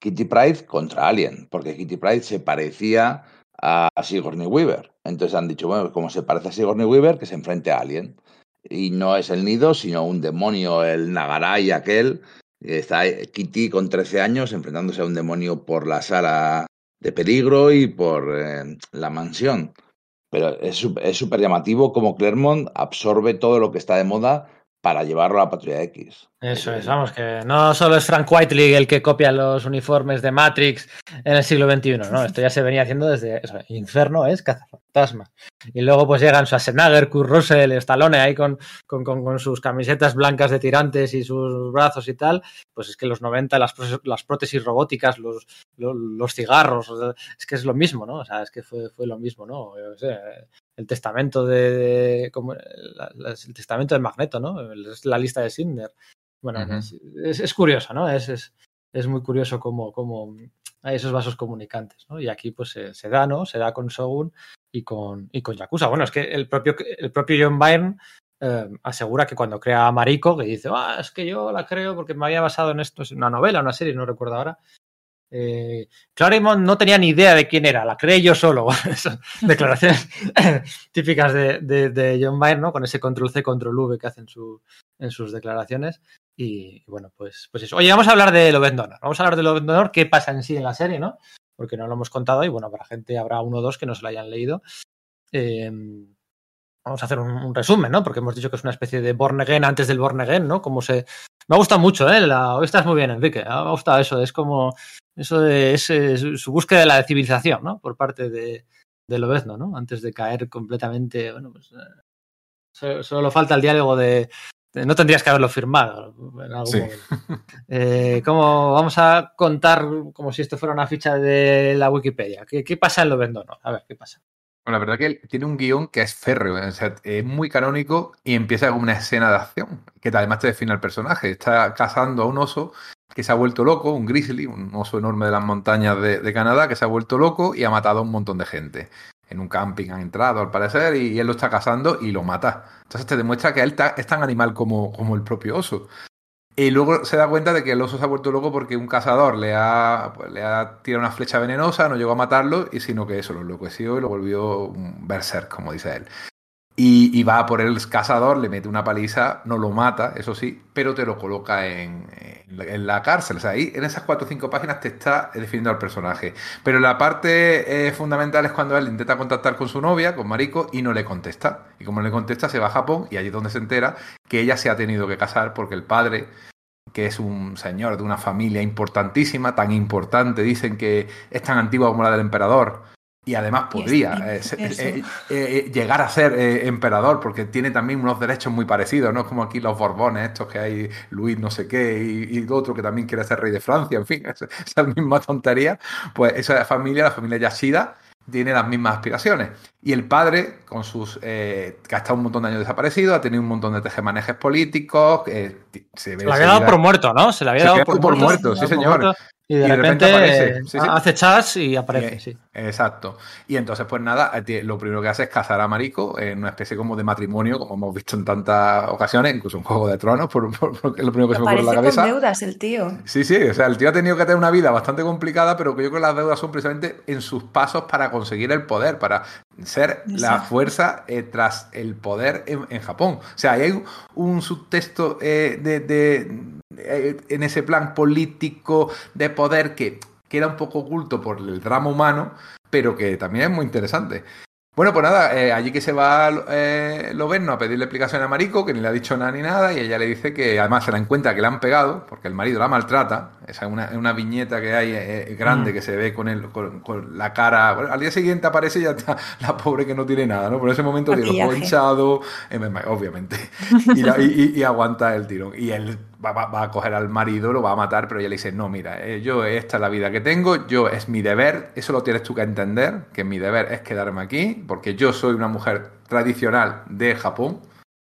Kitty Pride contra Alien, porque Kitty Pride se parecía a Sigourney Weaver. Entonces han dicho, bueno, como se parece a Sigourney Weaver, que se enfrente a Alien. Y no es el nido, sino un demonio, el Nagaray aquel. Está Kitty con 13 años enfrentándose a un demonio por la sala de peligro y por eh, la mansión. Pero es súper llamativo cómo Claremont absorbe todo lo que está de moda para llevarlo a la Patrulla X. Eso es, vamos, que no solo es Frank Whiteley el que copia los uniformes de Matrix en el siglo XXI, ¿no? <laughs> Esto ya se venía haciendo desde eso, Inferno es cazafantasmas. Y luego pues llegan Schwarzenegger, Kurt Russell, Stallone ahí con, con, con- con sus camisetas blancas de tirantes y sus brazos y tal. Pues es que los 90, las, las prótesis robóticas, los, los, los cigarros, o sea, es que es lo mismo, ¿no? O sea, es que fue, fue lo mismo, ¿no? Yo sé, el testamento de, de- como la- la- el testamento de Magneto, ¿no? Es la lista de Sindner. Bueno, es, es- es curioso, ¿no? Es, es, es muy curioso cómo, cómo hay esos vasos comunicantes, ¿no? Y aquí pues se, se da, ¿no? Se da con Shogun y con, y con Yakuza. Bueno, es que el propio, el propio John Byrne eh, asegura que cuando crea a Mariko, que dice, ah, es que yo la creo porque me había basado en esto, es una novela, una serie, no recuerdo ahora. Eh, no tenía ni idea de quién era, la creé yo solo. <laughs> Declaraciones <laughs> típicas de, John Byrne, ¿no? Con ese control C, control V que hacen su, en sus declaraciones. Y bueno, pues, pues eso. Oye, vamos a hablar de Lobezno Honor. Vamos a hablar de Lobezno Honor, qué pasa en sí en la serie, ¿no? Porque no lo hemos contado y bueno, para gente habrá uno o dos que no se lo hayan leído. Eh, vamos a hacer un, un, resumen, ¿no? Porque hemos dicho que es una especie de Born Again antes del Born Again, ¿no? Como se... Me gusta mucho, ¿eh? La... Hoy estás muy bien, Enrique. Me ha gustado eso. Es como... Eso de, es, es su búsqueda de la civilización, ¿no? Por parte de, de Lobezno, ¿no? Antes de caer completamente... Bueno, pues... Eh, solo, falta el diálogo de, no tendrías que haberlo firmado en algún sí. momento. Eh, ¿cómo vamos a contar como si esto fuera una ficha de la Wikipedia? ¿Qué, qué pasa en Lovendono? A ver, ¿qué pasa? La verdad que tiene un guion que es férreo, es muy canónico y empieza con una escena de acción, que además te define al personaje. Está cazando a un oso que se ha vuelto loco, un grizzly, un oso enorme de las montañas de, Canadá, que se ha vuelto loco y ha matado a un montón de gente en un camping han entrado al parecer y, y él lo está cazando y lo mata. Entonces te demuestra que él ta, es tan animal como, como, el propio oso. Y luego se da cuenta de que el oso se ha vuelto loco porque un cazador le ha, le ha tirado una flecha venenosa, no llegó a matarlo, y sino que eso lo enloqueció y lo volvió un berserk, como dice él. Y, va por el cazador, le mete una paliza, no lo mata, eso sí, pero te lo coloca en, en la, cárcel. O sea, ahí en esas cuatro o cinco páginas te está definiendo al personaje. Pero la parte eh, fundamental es cuando él intenta contactar con su novia, con Mariko, y no le contesta. Y como no le contesta, se va a Japón y allí es donde se entera que ella se ha tenido que casar porque el padre que es un señor de una familia importantísima, tan importante, dicen que es tan antigua como la del emperador, y además podría eh, eh, eh, llegar a ser eh, emperador porque tiene también unos derechos muy parecidos, ¿no? Como aquí los Borbones, estos que hay Luis no sé qué y, y otro que también quiere ser rey de Francia, en fin, <laughs> esa, esa misma tontería. Pues esa familia, la familia Yashida, tiene las mismas aspiraciones. Y el padre, con sus eh, que ha estado un montón de años desaparecido, ha tenido un montón de tejemanejes políticos, eh, se, ve se le había dado por muerto, ¿no? Se le había se dado por, por muerto, muerto sí, señor. Muerto. Y de, y de repente, repente, aparece. Sí, sí. hace chas y aparece, y, sí. Exacto. Y entonces, pues nada, lo primero que hace es casar a Marico en una especie como de matrimonio, como hemos visto en tantas ocasiones, incluso en Juego de Tronos, por, por, lo primero que se me ocurre en la cabeza. con deudas el tío. Sí, sí, o sea, el tío ha tenido que tener una vida bastante complicada, pero que yo creo que las deudas son precisamente en sus pasos para conseguir el poder, para ser Exacto. la fuerza eh, tras el poder en, en, Japón. O sea, hay un, un subtexto eh, de, en ese plan político de poder que queda un poco oculto por el drama humano, pero que también es muy interesante. Bueno, pues nada, eh, allí que se va eh, Loberno a pedirle explicación a Marico, que ni le ha dicho nada ni nada, y ella le dice que además se la encuentra que le han pegado, porque el marido la maltrata. Esa es una, una viñeta que hay eh, grande Mm. que se ve con, el, con, con la cara. bueno, al día siguiente aparece y ya está <laughs> la pobre que no tiene nada, ¿no? Por ese momento tiene ojos Maquillaje. hinchados, eh, obviamente, <laughs> y, la- y- y- aguanta el tirón. Y él va, va- va a coger al marido, lo va a matar, pero ella le dice, no, mira, eh, yo esta es la vida que tengo, yo es mi deber, eso lo tienes tú que entender, que mi deber es quedarme aquí, porque yo soy una mujer tradicional de Japón.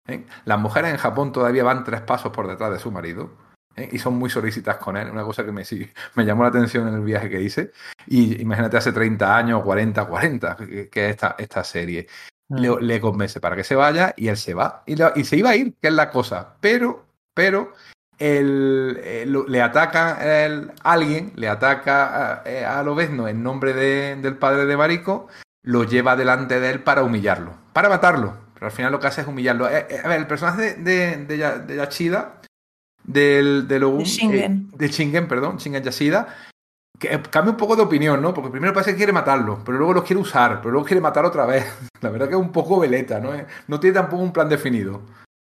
¿eh? Las mujeres en Japón todavía van tres pasos por detrás de su marido. ¿eh? Y son muy solícitas con él, una cosa que me, sí, me llamó la atención en el viaje que hice. Y imagínate hace 30 años, 40, 40, que, que esta, esta serie Mm. le, le convence para que se vaya y él se va. Y, lo- y se iba a ir, que es la cosa. Pero, pero, el, eh, le ataca el- alguien, le ataca a, eh, a Lobezno en nombre de- del padre de Marico, lo lleva delante de él para humillarlo, para matarlo. Pero al final lo que hace es humillarlo. Eh, eh, a ver, el personaje de, de, de, Ya- de Yachida, del, de, Logun, De Shingen. eh, de Shingen, perdón, Shingen Yashida, que cambia un poco de opinión, ¿no? Porque primero parece que quiere matarlo, pero luego lo quiere usar, pero luego quiere matar otra vez. <laughs> La verdad que es un poco veleta, ¿no? No tiene tampoco un plan definido.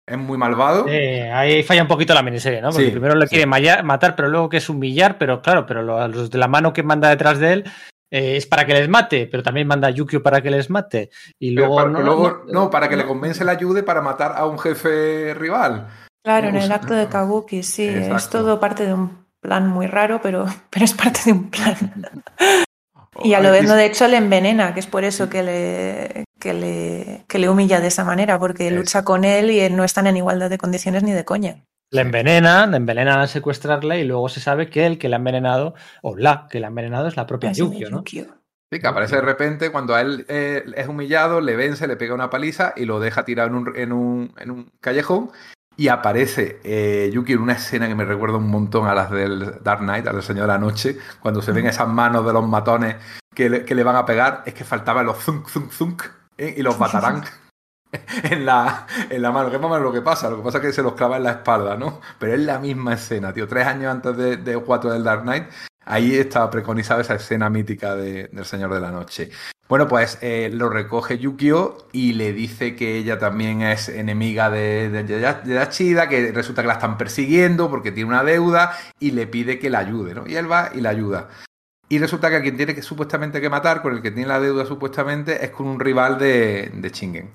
Es muy malvado. Eh, ahí falla un poquito la miniserie, ¿no? Porque Sí, primero le sí. quiere matar, pero luego que es humillar, pero claro, pero lo- los de la mano que manda detrás de él eh, es para que les mate, pero también manda a Yukio para que les mate. Y luego, para, no, pero luego- no- no, para que le convence le ayude para matar a un jefe rival. Claro, en Usa- el acto de <laughs> Kabuki, sí, es todo parte de un plan muy raro, pero, <laughs> pero es parte de un plan. Y a Ay, Lobezno, de hecho, le envenena, que es por eso que le, que le, que le humilla de esa manera, porque Es- lucha con él y no están en igualdad de condiciones ni de coña. le envenenan, le envenenan al secuestrarle y luego se sabe que el que le ha envenenado, o la que le ha envenenado es la propia de Yukio, ¿no? Yukio. Sí, que aparece de repente cuando a él eh, es humillado, le vence, le pega una paliza y lo deja tirado en un, en un, en un callejón. Y aparece eh, Yuki en una escena que me recuerda un montón a las del Dark Knight, a del Señor de la Noche, cuando se ven esas manos de los matones que le, que le van a pegar. Es que faltaban los zunk, zunk, zunk ¿eh? y los batarán <laughs> en la, en la mano. Que es más o menos lo que pasa. Lo que pasa es que se los clava en la espalda, ¿no? Pero es la misma escena, tío. Tres años antes de, de 4 del Dark Knight, ahí estaba preconizada esa escena mítica de- del Señor de la Noche. Bueno, pues eh, lo recoge Yukio y le dice que ella también es enemiga de, de, de que resulta que la están persiguiendo porque tiene una deuda y le pide que la ayude, ¿no? Y él va y la ayuda. Y resulta que a quien tiene que supuestamente que matar, con el que tiene la deuda supuestamente, es con un rival de, de Shingen.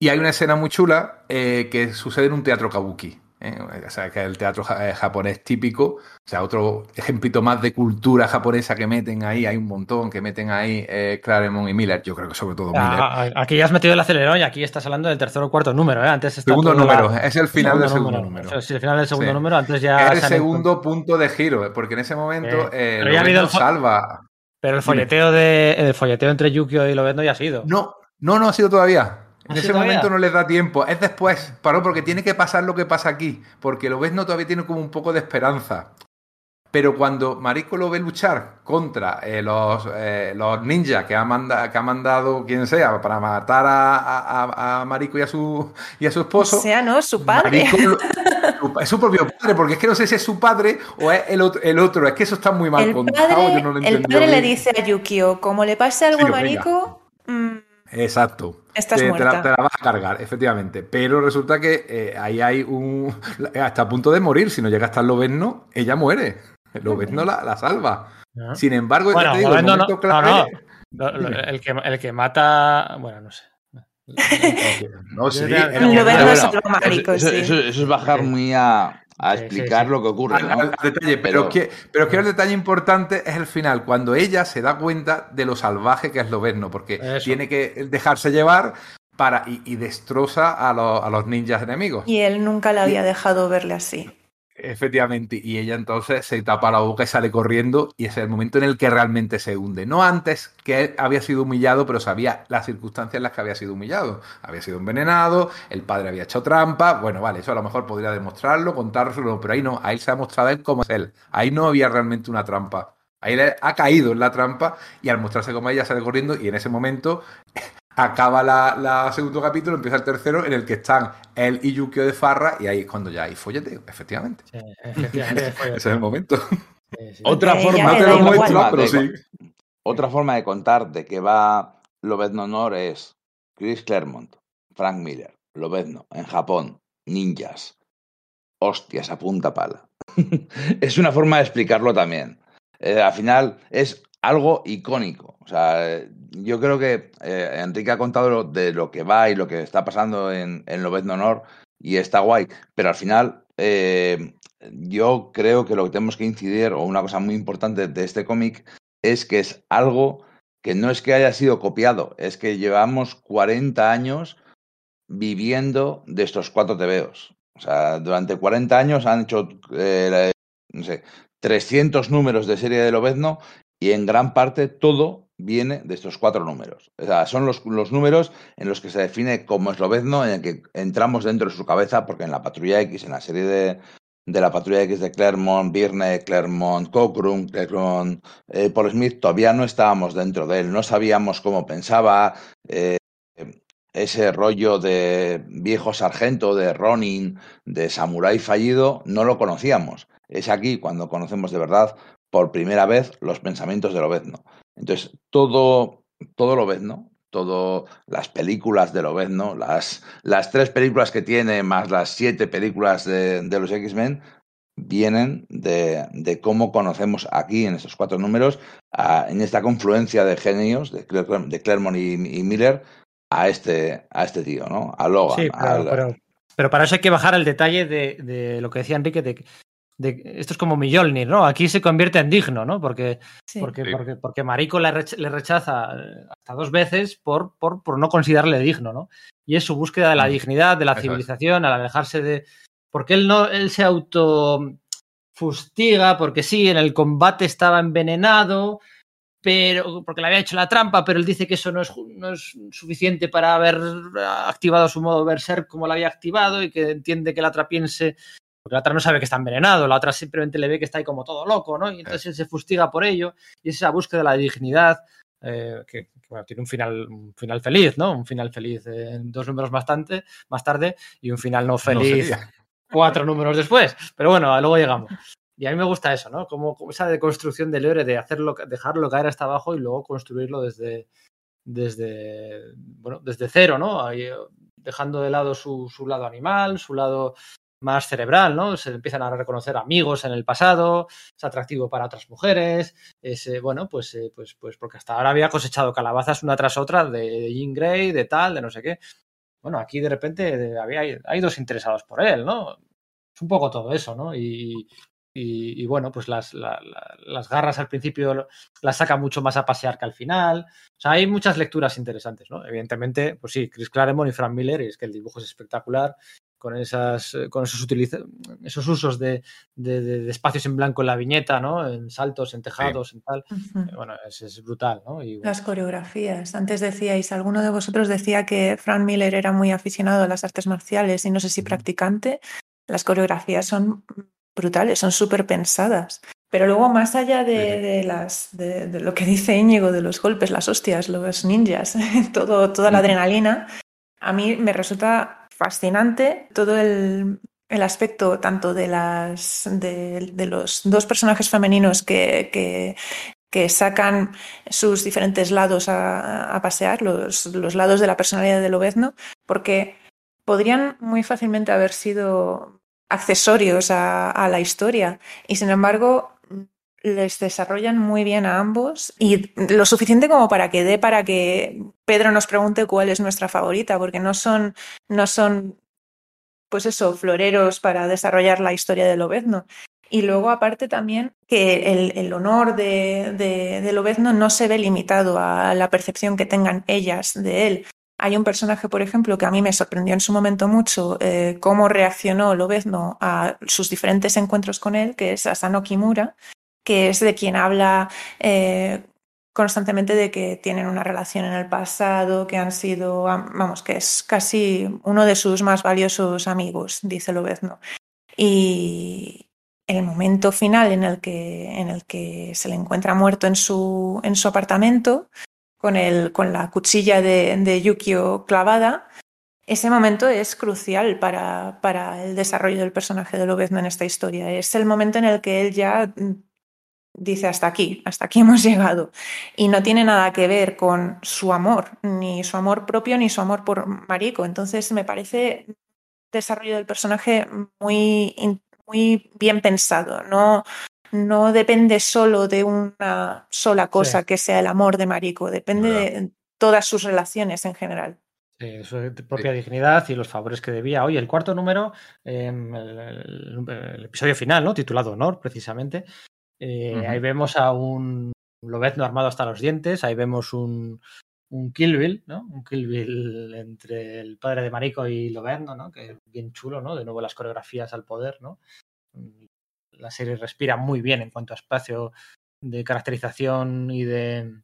Y hay una escena muy chula eh, que sucede en un teatro kabuki. ¿Eh? O sea, que es el teatro ja- eh, japonés típico. O sea, otro ejemplito más de cultura japonesa que meten ahí. Hay un montón que meten ahí eh, Claremont y Miller. Yo creo que sobre todo Miller. Ah, ah, aquí ya has metido el acelerón y aquí estás hablando del tercer o cuarto número, ¿eh? Antes está segundo la- número. Es el final del segundo número. Eso, sí, el final del segundo Sí. número, antes ya. Es el segundo punto de giro, porque en ese momento Eh, eh, pero ya el salva. Pero el folleteo, de, el folleteo entre Yukio y Lobezno ya ha sido. No, no, no ha sido todavía. En ¿Ha ese todavía? momento no les da tiempo. Es después. Paró porque tiene que pasar lo que pasa aquí. Porque Lobezno todavía tiene como un poco de esperanza. Pero cuando Marico lo ve luchar contra eh, los, eh, los ninjas que ha, manda- que ha mandado quien sea para matar a, a- Marico y a su, y a su O esposo, sea, no, su padre. Lo- su- es su propio padre, porque es que no sé si es su padre o es el otro. El otro. Es que eso está muy mal El contado. padre, yo no lo el padre le dice a Yukio, como le pase algo Sí, a. Marico, mm, Exacto. Estás te, la, te la vas a cargar, efectivamente. Pero resulta que eh, ahí hay un. <laughs> Hasta a punto de morir. Si no llega hasta el Lobezno, ella muere. El Lobezno la, la salva. ¿no? Sin embargo, ya Bueno, te digo, el no- no, clave. <laughs> no. Lo- lo- el, que, el que mata. Bueno, no sé. No, sí. eso- eso es bajar muy a, a sí, explicar sí. lo que ocurre, al- ¿no? al- al detalle, pero, Pero- que, pero que el detalle importante es el final, cuando ella se da cuenta de lo salvaje que es Lobezno, porque Eso. tiene que dejarse llevar para y, y destroza a, los- a los ninjas enemigos. y él nunca le había dejado verle así. Efectivamente, y ella entonces se tapa la boca y sale corriendo y es el momento en el que realmente se hunde. No antes que había sido humillado, pero sabía las circunstancias en las que había sido humillado. Había sido envenenado, el padre había hecho trampa, bueno, vale, eso a lo mejor podría demostrarlo, contárselo, pero ahí no, ahí se ha mostrado él como es él. Ahí no había realmente una trampa. Ahí ha caído en la trampa y al mostrarse como ella sale corriendo y en ese momento acaba la, la segundo capítulo, empieza el tercero en el que están él y Yukio de Farra y ahí es cuando ya hay folleteo, efectivamente. Sí, efectivamente, fue- <laughs> Ese es el momento. sí, sí. Otra Ella forma, le No te da lo igual. muestro, forma pero de- sí. otra forma de contar de que va Lobezno Honor es Chris Claremont, Frank Miller, Lobezno, en Japón, ninjas, hostias a punta pala. <laughs> es una forma de explicarlo también. Eh, al final es algo icónico. O sea, yo creo que eh, Enrique ha contado de lo que va y lo que está pasando en, en Lobezno Honor y está guay, pero al final eh, yo creo que lo que tenemos que incidir, o una cosa muy importante de este cómic, es que es algo que no es que haya sido copiado, es que llevamos 40 años viviendo de estos cuatro TVOs. O sea, durante 40 años han hecho, eh, no sé, 300 números de serie de Lobezno y en gran parte todo viene de estos cuatro números. Son los, los números en los que se define como Lobezno, en el que entramos dentro de su cabeza, porque en la Patrulla X, en la serie de, de la Patrulla X de Claremont, Birne, Claremont, Cockrum, Claremont, eh, Paul Smith, todavía no estábamos dentro de él, no sabíamos cómo pensaba, eh, ese rollo de viejo sargento, de Ronin, de samurái fallido, no lo conocíamos. Es aquí cuando conocemos de verdad por primera vez los pensamientos de Lobezno. Entonces, todo, todo Lobezno, todas las películas de Lobezno, las, las tres películas que tiene, más las siete películas de, de los X-Men, vienen de, de, cómo conocemos aquí en estos cuatro números, a, en esta confluencia de genios de, de Claremont y, y Miller, a este, a este tío, ¿no? A Logan. Sí, pero, al- pero- pero para eso hay que bajar el detalle de, de lo que decía Enrique, de, de esto es como Mjolnir, ¿no? Aquí se convierte en digno, ¿no? Porque, Sí. porque, Sí. porque, porque Marico le, rech- le rechaza eh, hasta dos veces por, por, por no considerarle digno, ¿no? Y es su búsqueda de la dignidad, de la Eso es. civilización, al alejarse de. Porque él no, él se auto fustiga, porque sí, en el combate estaba envenenado, pero porque le había hecho la trampa, pero él dice que eso no es, no es suficiente para haber activado su modo berserk como lo había activado y que entiende que la otra piense, porque la otra no sabe que está envenenado, la otra simplemente le ve que está ahí como todo loco, ¿no? Y entonces él se fustiga por ello y es esa búsqueda de la dignidad eh, que, que, bueno, tiene un final, un final feliz, ¿no? Un final feliz eh, en dos números más, tante- más tarde y un final no feliz cuatro números después. Pero bueno, luego llegamos. Y a mí me gusta eso, ¿no? Como, como esa deconstrucción del héroe, de hacerlo, dejarlo caer hasta abajo y luego construirlo desde, desde, bueno, desde cero, ¿no? Ahí, dejando de lado su, su lado animal, su lado más cerebral, ¿no? Se empiezan a reconocer amigos en el pasado, es atractivo para otras mujeres, es, eh, bueno, pues, eh, pues, pues porque hasta ahora había cosechado calabazas una tras otra de Jean Grey, de tal, de no sé qué. Bueno, aquí de repente había, hay dos interesados por él, ¿no? Es un poco todo eso, ¿no? Y, y, bueno, pues las, la, la, las garras al principio las saca mucho más a pasear que al final. O sea, hay muchas lecturas interesantes, ¿no? Evidentemente, pues sí, Chris Claremont y Frank Miller, y es que el dibujo es espectacular, con, esas, con esos, utiliza esos usos de, de, de, espacios en blanco en la viñeta, ¿no? En saltos, en tejados, sí. en tal. Uh -huh. Bueno, es, es brutal, ¿no? Y, bueno. Las coreografías. Antes decíais, alguno de vosotros decía que Frank Miller era muy aficionado a las artes marciales y no sé si practicante. Las coreografías son brutales, son súper pensadas. Pero luego, más allá de, de las, de, de, lo que dice Íñigo, de los golpes, las hostias, los ninjas, <laughs> todo, toda la adrenalina, a mí me resulta fascinante. Todo el, el aspecto tanto de, las, de, los dos personajes femeninos que, que, sacan sus diferentes lados a, pasear, los, los, lados de la personalidad de Lobezno, porque podrían muy fácilmente haber sido accesorios a la historia. Y sin embargo les desarrollan muy bien a ambos y lo suficiente como para que dé para que Pedro nos pregunte cuál es nuestra favorita, porque no son, no son pues eso, floreros para desarrollar la historia de Lobezno. Y luego, aparte también, que el, el honor de, de, de, Lobezno no se ve limitado a la percepción que tengan ellas de él. Hay un personaje, por ejemplo, que a mí me sorprendió en su momento mucho eh, cómo reaccionó Lobezno a sus diferentes encuentros con él, que es Asano Kimura, que es de quien habla eh, constantemente de que tienen una relación en el pasado, que han sido, vamos, que es casi uno de sus más valiosos amigos, dice Lobezno. Y el momento final en el que, en el que se le encuentra muerto en su, en su apartamento, con, el, con la cuchilla de, de Yukio clavada, ese momento es crucial para, para el desarrollo del personaje de Lobezno en esta historia. Es el momento en el que él ya dice hasta aquí, hasta aquí <laughs> hemos llegado. Y no tiene nada que ver con su amor, ni su amor propio, ni su amor por Mariko. Entonces me parece un desarrollo del personaje muy, muy bien pensado. No, no depende solo de una sola cosa que sea el amor de Mariko, depende de todas sus relaciones en general. Su propia dignidad y los favores que debía. Oye, el cuarto número, em, el, episodio final, ¿no? Titulado Honor, precisamente, eh, ahí vemos a un Lobezno armado hasta los dientes, ahí vemos un, un Kill Bill, ¿no? Un Kill Bill entre el padre de Marico y Lobezno, ¿no? Que es bien chulo, ¿no? De nuevo las coreografías al poder, ¿no? La serie respira muy bien en cuanto a espacio de caracterización y de,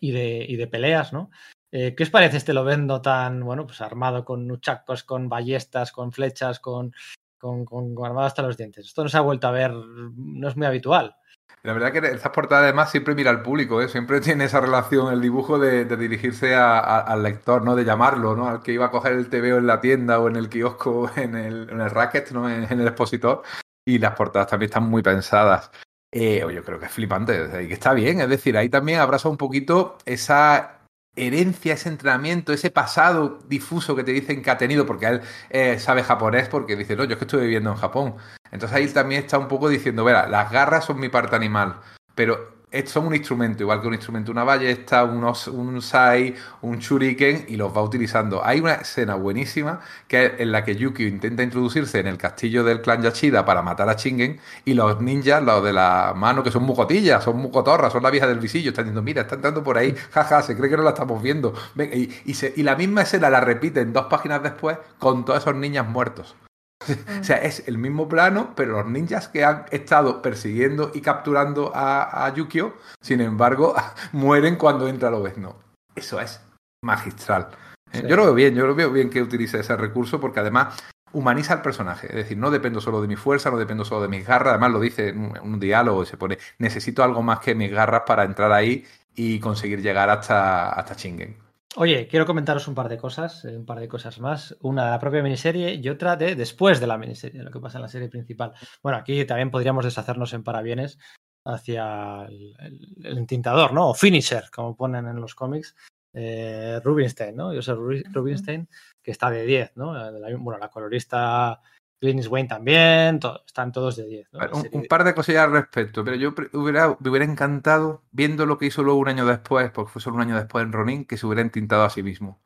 y de, y de peleas, ¿no? Eh, ¿Qué os parece este Lobezno tan, bueno, pues armado con nuchacos, con ballestas, con flechas, con con, con, armado hasta los dientes. Esto no se ha vuelto a ver, no es muy habitual. La verdad que esta portada además siempre mira al público, ¿eh? siempre <laughs> tiene esa relación, el dibujo de, dirigirse al lector, ¿no? De llamarlo, ¿no? Al que iba a coger el TVO en la tienda o en el kiosco, <laughs> en el, en el racket, ¿no? En, el expositor. Y las portadas también están muy pensadas. Eh, yo creo que es flipante, y que está bien, es decir, ahí también abraza un poquito esa herencia, ese entrenamiento, ese pasado difuso que te dicen que ha tenido, porque él eh, sabe japonés, porque dice, no, yo es que estuve viviendo en Japón. Entonces ahí también está un poco diciendo, verá, las garras son mi parte animal, pero son un instrumento, igual que un instrumento, una ballesta, unos, un sai, un shuriken, y los va utilizando. Hay una escena buenísima que es en la que Yukio intenta introducirse en el castillo del clan Yachida para matar a Chingen, y los ninjas, los de la mano, que son mucotillas, son mucotorras, son la vieja del visillo, están diciendo, mira, están entrando por ahí, <laughs> jaja, se cree que no la estamos viendo. Y, y la misma escena la repiten dos páginas después con todos esos niños muertos. <laughs> o sea, es el mismo plano, pero los ninjas que han estado persiguiendo y capturando a, Yukio, sin embargo, <laughs> mueren cuando entra Lobezno. Eso es magistral. Eh, yo lo veo bien, yo lo veo bien que utilice ese recurso porque además humaniza al personaje. Es decir, no dependo solo de mi fuerza, no dependo solo de mis garras. Además lo dice en un, diálogo, se pone, necesito algo más que mis garras para entrar ahí y conseguir llegar hasta, hasta Chingen. Oye, quiero comentaros un par de cosas, eh, un par de cosas más. Una de la propia miniserie y otra de después de la miniserie, lo que pasa en la serie principal. Bueno, aquí también podríamos deshacernos en parabienes hacia el, entintador, ¿no? O finisher, como ponen en los cómics. Eh, Rubinstein, ¿no? Soy Rubinstein, que está de 10, ¿no? Bueno, la colorista Glennis Wayne también, están todos de 10. Un, par de cosillas al respecto, pero yo hubiera, me hubiera encantado, viendo lo que hizo luego un año después, porque fue solo un año después en Ronin, que se hubiera entintado a sí mismo.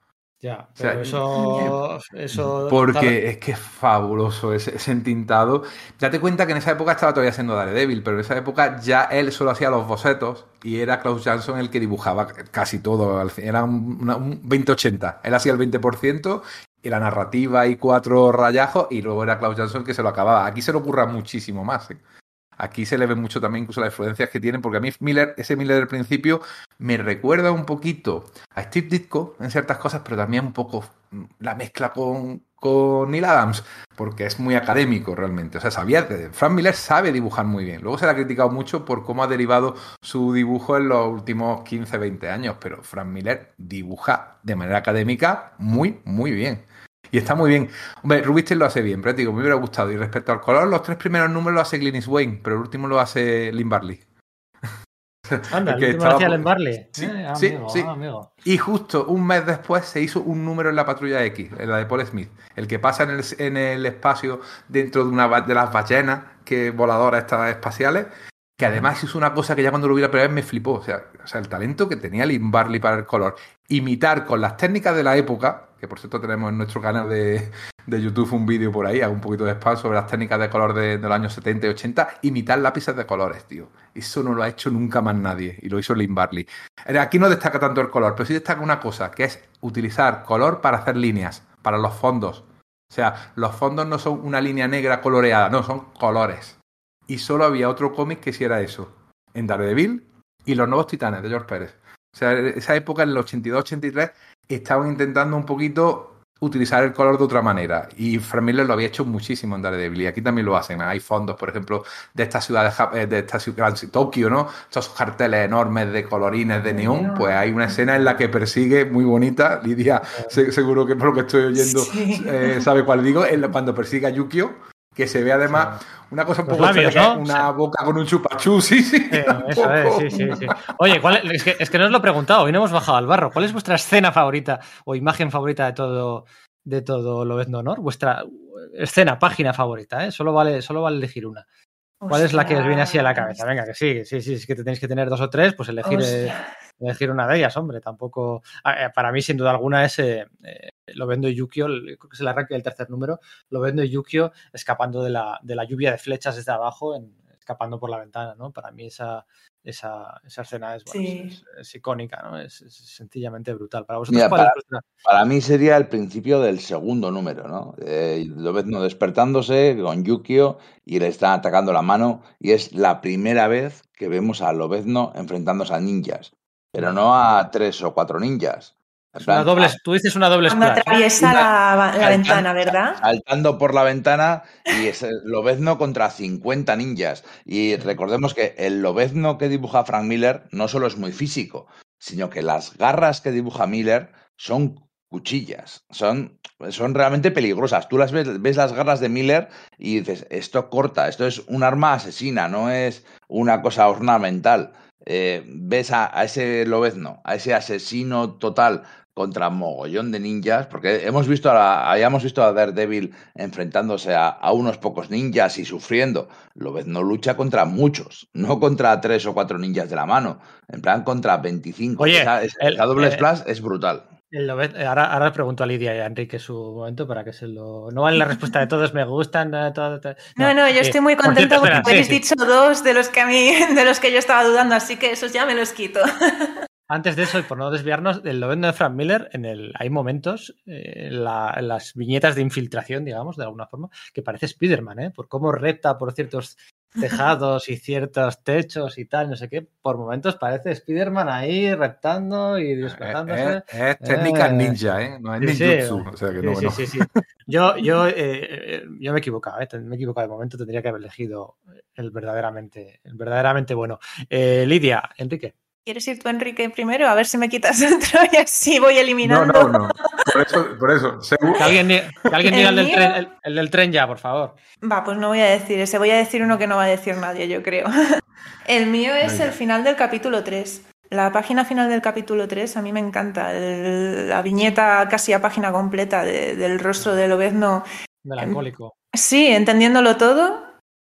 Ya, pero eso, <laughs> eso, Porque es que es fabuloso ese, ese, entintado. Date cuenta que en esa época estaba todavía siendo Daredevil, pero en esa época ya él solo hacía los bocetos y era Klaus Jansson el que dibujaba casi todo. Era un, un 20-80. Él hacía el 20% y la narrativa y cuatro rayajos, y luego era Klaus Jansson que se lo acababa. Aquí se le ocurra muchísimo más. ¿eh? Aquí se le ve mucho también incluso las influencias que tienen, porque a mí Miller, ese Miller del principio me recuerda un poquito a Steve Ditko en ciertas cosas, pero también un poco la mezcla con, con Neil Adams, porque es muy académico realmente. O sea, sabía, Frank Miller sabe dibujar muy bien. Luego se le ha criticado mucho por cómo ha derivado su dibujo en los últimos 15, 20 años, pero Frank Miller dibuja de manera académica muy, muy bien. Y está muy bien. Hombre, Rubinstein lo hace bien, digo, me hubiera gustado. Y respecto al color, los tres primeros números lo hace Glynis Wayne, pero el último lo hace Lynn Barley. Anda, <laughs> el último lo hacía Lynn Barley. Sí, eh, sí, sí. Ah, y justo un mes después se hizo un número en la Patrulla X, en la de Paul Smith, el que pasa en el, en el espacio dentro de una de las ballenas que voladoras estas espaciales que además hizo una cosa que ya cuando lo vi la primera vez me flipó. O sea, o sea, el talento que tenía Lynn Barley para el color. Imitar con las técnicas de la época, que por cierto tenemos en nuestro canal de, YouTube un vídeo por ahí, hago un poquito de spam sobre las técnicas de color de, los años 70 y 80, imitar lápices de colores, tío. Eso no lo ha hecho nunca más nadie, y lo hizo Lynn Barley. Aquí no destaca tanto el color, pero sí destaca una cosa, que es utilizar color para hacer líneas, para los fondos. O sea, los fondos no son una línea negra coloreada, no, son colores y solo había otro cómic que hiciera eso, en Daredevil y Los Nuevos Titanes de George Pérez. O sea, esa época, en el 82-83, estaban intentando un poquito utilizar el color de otra manera. Y Frank Miller lo había hecho muchísimo en Daredevil. Y aquí también lo hacen. Hay fondos, por ejemplo, de esta ciudad de, de esta ciudad, Tokio, ¿no? Estos carteles enormes de colorines de neón. Pues hay una escena en la que persigue, muy bonita. Lidia, seguro que por lo que estoy oyendo, eh, sabe cuál digo. cuando persigue a Yukio que se ve además una cosa un Los poco labios, extraña, ¿no? una boca con un chupachú, <laughs> sí, sí. Eh, eso es, sí, sí, sí. Oye, ¿cuál es, es que, es que no os lo he preguntado, hoy no hemos bajado al barro. ¿Cuál es vuestra escena favorita o imagen favorita de todo, de todo Lobezno Honor? Vuestra escena, página favorita, ¿eh? Solo vale, solo vale elegir una. ¿Cuál es la que os viene así a la cabeza? Venga, que sí, sí, sí, es que tenéis que tener dos o tres, pues elegir, eh, elegir una de ellas, hombre. Tampoco. Eh, Para mí, sin duda alguna, es eh, eh, Lobezno y Yukio, creo que es el arranque del tercer número. Lobezno y Yukio escapando de la, de la lluvia de flechas desde abajo, en- escapando por la ventana, ¿no? Para mí, esa, esa, esa escena es, bueno, Sí. es, es- es icónica, ¿no? Es, es sencillamente brutal. Para vosotros, Mira, ¿cuál es para- mí sería el principio del segundo número, ¿no? Eh, Lobezno despertándose con Yukio y le están atacando la mano y es la primera vez que vemos a Lobezno enfrentándose a ninjas, pero no a tres o cuatro ninjas. Es una doble, a- tú dices una doble Cuando splash. ¿no? atraviesa Una- la, la ventana, ¿verdad? saltando por la ventana y es el Lobezno contra 50 ninjas. Y recordemos que el Lobezno que dibuja Frank Miller no solo es muy físico, sino que las garras que dibuja Miller son cuchillas, son, son realmente peligrosas. Tú las ves, ves las garras de Miller y dices, esto corta, esto es un arma asesina, no es una cosa ornamental. Eh, ves a, a ese Lobezno, a ese asesino total contra mogollón de ninjas, porque hemos visto a la- habíamos visto a Daredevil enfrentándose a, a unos pocos ninjas y sufriendo. Lobezno lucha contra muchos, no contra tres o cuatro ninjas de la mano, en plan contra 25. Oye, esa, esa- el- esa doble eh, splash es brutal. El Lobez- ahora, ahora pregunto a Lidia y a Enrique su momento para que se lo. No vale la respuesta de todos me gustan. eh, todo- todo- No, no, yo eh, estoy muy cierto, porque espera, habéis sí, sí. dicho dos de los que a mí, <laughs> de los que yo estaba dudando, así que esos ya me los quito. <laughs> Antes de eso, y por no desviarnos, del Lobezno de Frank Miller, en el, hay momentos eh, en, la- en las viñetas de infiltración, digamos, de alguna forma, que parece Spider-Man, ¿eh? Por cómo repta por ciertos tejados y ciertos techos y tal, no sé qué. Por momentos parece Spider-Man ahí reptando y Eh, desplazándose. Es, es técnica Eh, ninja, ¿eh? No es sí. ninjutsu. O sea que no, sí, no. sí, sí. Yo, yo, eh, eh, yo me he equivocado, ¿eh? me he equivocado de momento, tendría que haber elegido el verdaderamente, el verdaderamente bueno. Eh, Lidia, Enrique. ¿Quieres ir tú, Enrique, primero? A ver si me quitas <laughs> otro y así voy No, eliminando. no, no. Por eso, por eso. seguro- Que alguien, que alguien <laughs> diga el ¿El del, tren, el, el del tren ya, por favor. Va, pues no voy a decir ese, voy a decir uno que no va a decir nadie, yo creo. <laughs> El mío es Venga. el final del capítulo 3. La página final del capítulo 3 a mí me encanta. El- la viñeta casi a página completa de- del rostro de Lobezno. Melancólico. Sí, entendiéndolo todo.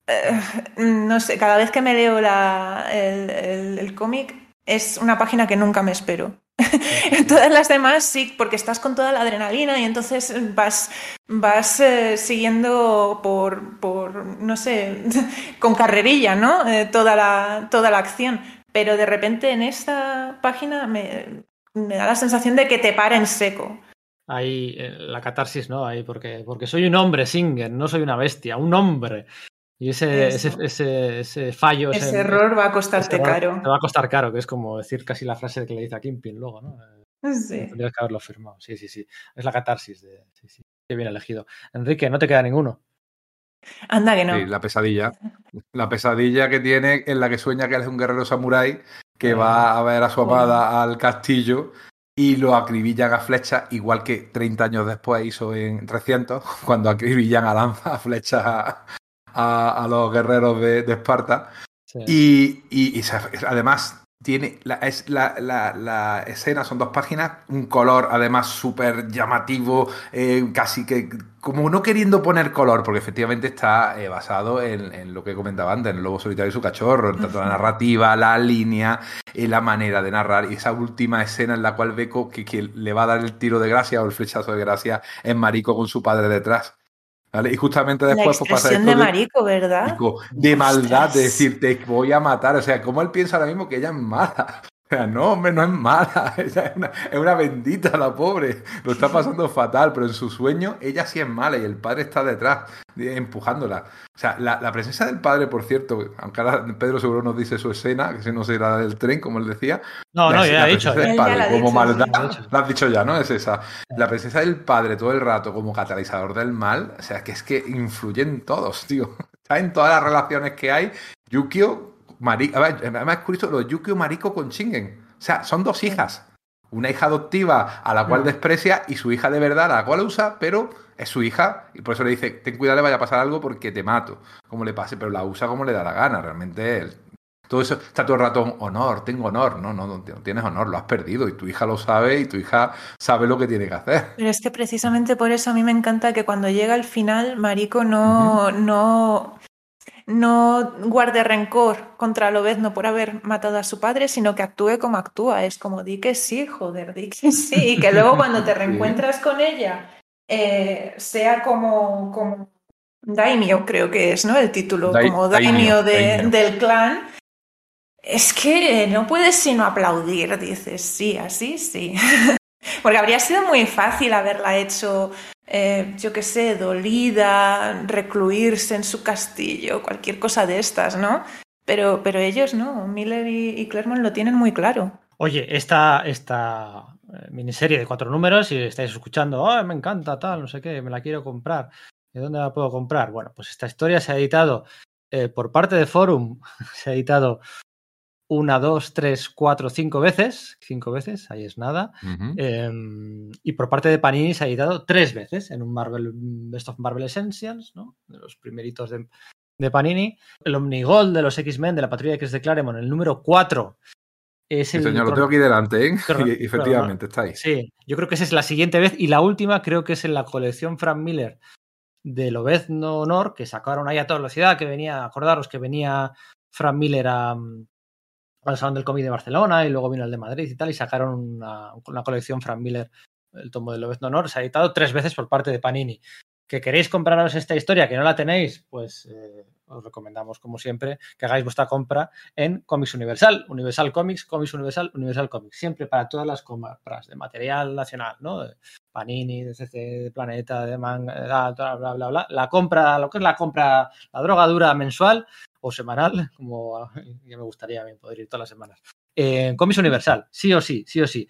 eh, no sé, cada vez que me leo la- el, el- el cómic es una página que nunca me espero. <laughs> Todas las demás sí, porque estás con toda la adrenalina y entonces vas, vas eh, siguiendo por, por, no sé, <laughs> con carrerilla, ¿no? Eh, toda, la, toda la acción. Pero de repente en esta página me, me da la sensación de que te para en seco. Ahí eh, la catarsis, ¿no? Ahí, porque, porque soy un hombre, Singer, no soy una bestia, un hombre. Y ese, ese, ese, ese fallo, Ese error va a costarte error caro. te va a costar caro, que es como decir casi la frase que le dice a Kimpin luego, ¿no? Eh, Sí. Tendrías que haberlo firmado. Sí, sí, sí. Es la catarsis de. Sí, sí. Qué bien elegido. Enrique, no te queda ninguno. Anda que no. Sí, la pesadilla. La pesadilla que tiene en la que sueña que él es un guerrero samurái que va a ver a su amada al castillo y lo acribillan a flechas, igual que 30 años después hizo en 300, cuando acribillan a lanza, a flechas a, los guerreros de, de Esparta. Sí. Y, y- además tiene la, es la, la- la escena, son dos páginas, un color además súper llamativo, eh, casi que como no queriendo poner color, porque efectivamente está eh, basado en, en lo que comentaba antes, en el lobo solitario y su cachorro, en tanto la narrativa, la línea, y la manera de narrar, y esa última escena en la cual Beco que quien le va a dar el tiro de gracia o el flechazo de gracia es Marico con su padre detrás. ¿Vale? Y justamente La después pues, pasa esto de marico, de maldad, de decir, te voy a matar. O sea, ¿cómo él piensa ahora mismo que ella es mala? Sea, no, hombre, no es mala. <laughs> Ella es una, es una bendita, la pobre. Lo está pasando fatal, pero en su sueño ella sí es mala y el padre está detrás, eh, empujándola. O sea, la, la presencia del padre, por cierto, aunque ahora Pedro seguro nos dice su escena, que si no será la del tren, como él decía. No, no, ya la he dicho. del ya padre la ha como dicho, maldad. ya la ha dicho. Has dicho ya, ¿no? Es esa. La presencia del padre todo el rato como catalizador del mal, o sea, que es que influye en todos, tío. <laughs> Está en todas las relaciones que hay. Yukio, Marico. Además es curioso lo de Yukio Marico con Shingen. O sea, son dos hijas. Una hija adoptiva a la cual desprecia y su hija de verdad a la cual usa, pero es su hija y por eso le dice, ten cuidado, le vaya a pasar algo porque te mato, como le pase, pero la usa como le da la gana, realmente todo eso está todo el rato honor, tengo honor, no, no, no tienes honor, lo has perdido y tu hija lo sabe y tu hija sabe lo que tiene que hacer. Pero es que precisamente por eso a mí me encanta que cuando llega el final, Marico no, no, no guarde rencor contra Lobezno por haber matado a su padre, sino que actúe como actúa. Es como, di que sí, joder, di que sí. Y que luego cuando te <laughs> reencuentras con ella, eh, sea como, como Daimyo, creo que es, ¿no? El título, como Daimyo, del clan. Es que no puedes sino aplaudir, dices, sí, así sí. <laughs> Porque habría sido muy fácil haberla hecho eh, yo qué sé, dolida, recluirse en su castillo, cualquier cosa de estas, ¿no? Pero, pero ellos no, Miller y, Clermont lo tienen muy claro. Oye, esta, esta eh, miniserie de cuatro números, si estáis escuchando, oh, me encanta, tal, no sé qué, me la quiero comprar. ¿De dónde la puedo comprar? Bueno, pues esta historia se ha editado eh, por parte de Forum, <laughs> se ha editado una, dos, tres, cuatro, cinco veces. Cinco veces, ahí es nada. Em, y por parte de Panini se ha editado tres veces en un Marvel Best of Marvel Essentials, ¿no? De los primeritos de, Panini. El Omnigol de los X-Men de la Patrulla X de Claremont, el número cuatro. Es el señor, lo tengo aquí delante, ¿eh? <laughs> y, efectivamente, está ahí. Sí, yo creo que esa es la siguiente vez. Y la última creo que es en la colección Frank Miller de Lobezno Honor, que sacaron ahí a toda velocidad, que venía, acordaros que venía Frank Miller a, al Salón del Cómic de Barcelona y luego vino el de Madrid y tal, y sacaron una, colección Frank Miller, el tomo de Lobezno Honor, se ha editado tres veces por parte de Panini. ¿Que queréis compraros esta historia, que no la tenéis? Pues eh, os recomendamos, como siempre, que hagáis vuestra compra en Comics Universal, Universal Comics, Comics Universal, Universal Comics, siempre para todas las compras de material nacional, ¿no? De Panini, de CC, de Planeta, de Manga, bla, bla, bla, bla. La compra, lo que es la compra, la drogadura mensual, o semanal, <laughs> como ya me gustaría poder ir todas las semanas. Eh, Comics Universal, sí o sí, sí o sí.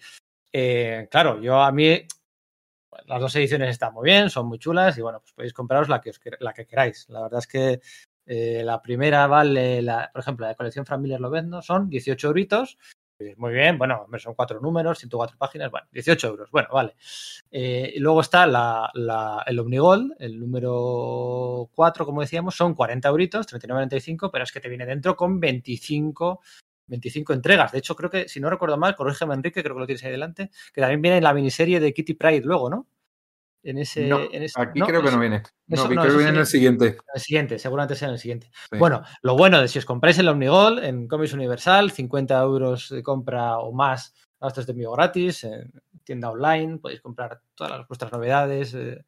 Eh, claro, yo a mí las dos ediciones están muy bien, son muy chulas y bueno, pues podéis compraros la que, la que queráis. La verdad es que eh, la primera vale, por ejemplo, la de colección Frank Miller lo vendo, son 18 euritos muy bien, bueno, son cuatro números, 104 páginas, bueno, 18 euros, bueno, vale. Eh, y luego está la, el Omnigol, el número 4, como decíamos, son 40 euritos, 39,95, pero es que te viene dentro con 25, 25 entregas. De hecho, creo que, si no recuerdo mal, corrígeme Enrique, creo que lo tienes ahí delante, que también viene en la miniserie de Kitty Pride luego, ¿no? En ese, aquí creo que no viene. no, creo que viene en el siguiente. En el siguiente, seguramente sea en el siguiente. Bueno, lo bueno de si os compráis el Omnigol en Comics Universal, 50 euros de compra o más gastos de envío gratis, en tienda online, podéis comprar todas vuestras novedades, eh,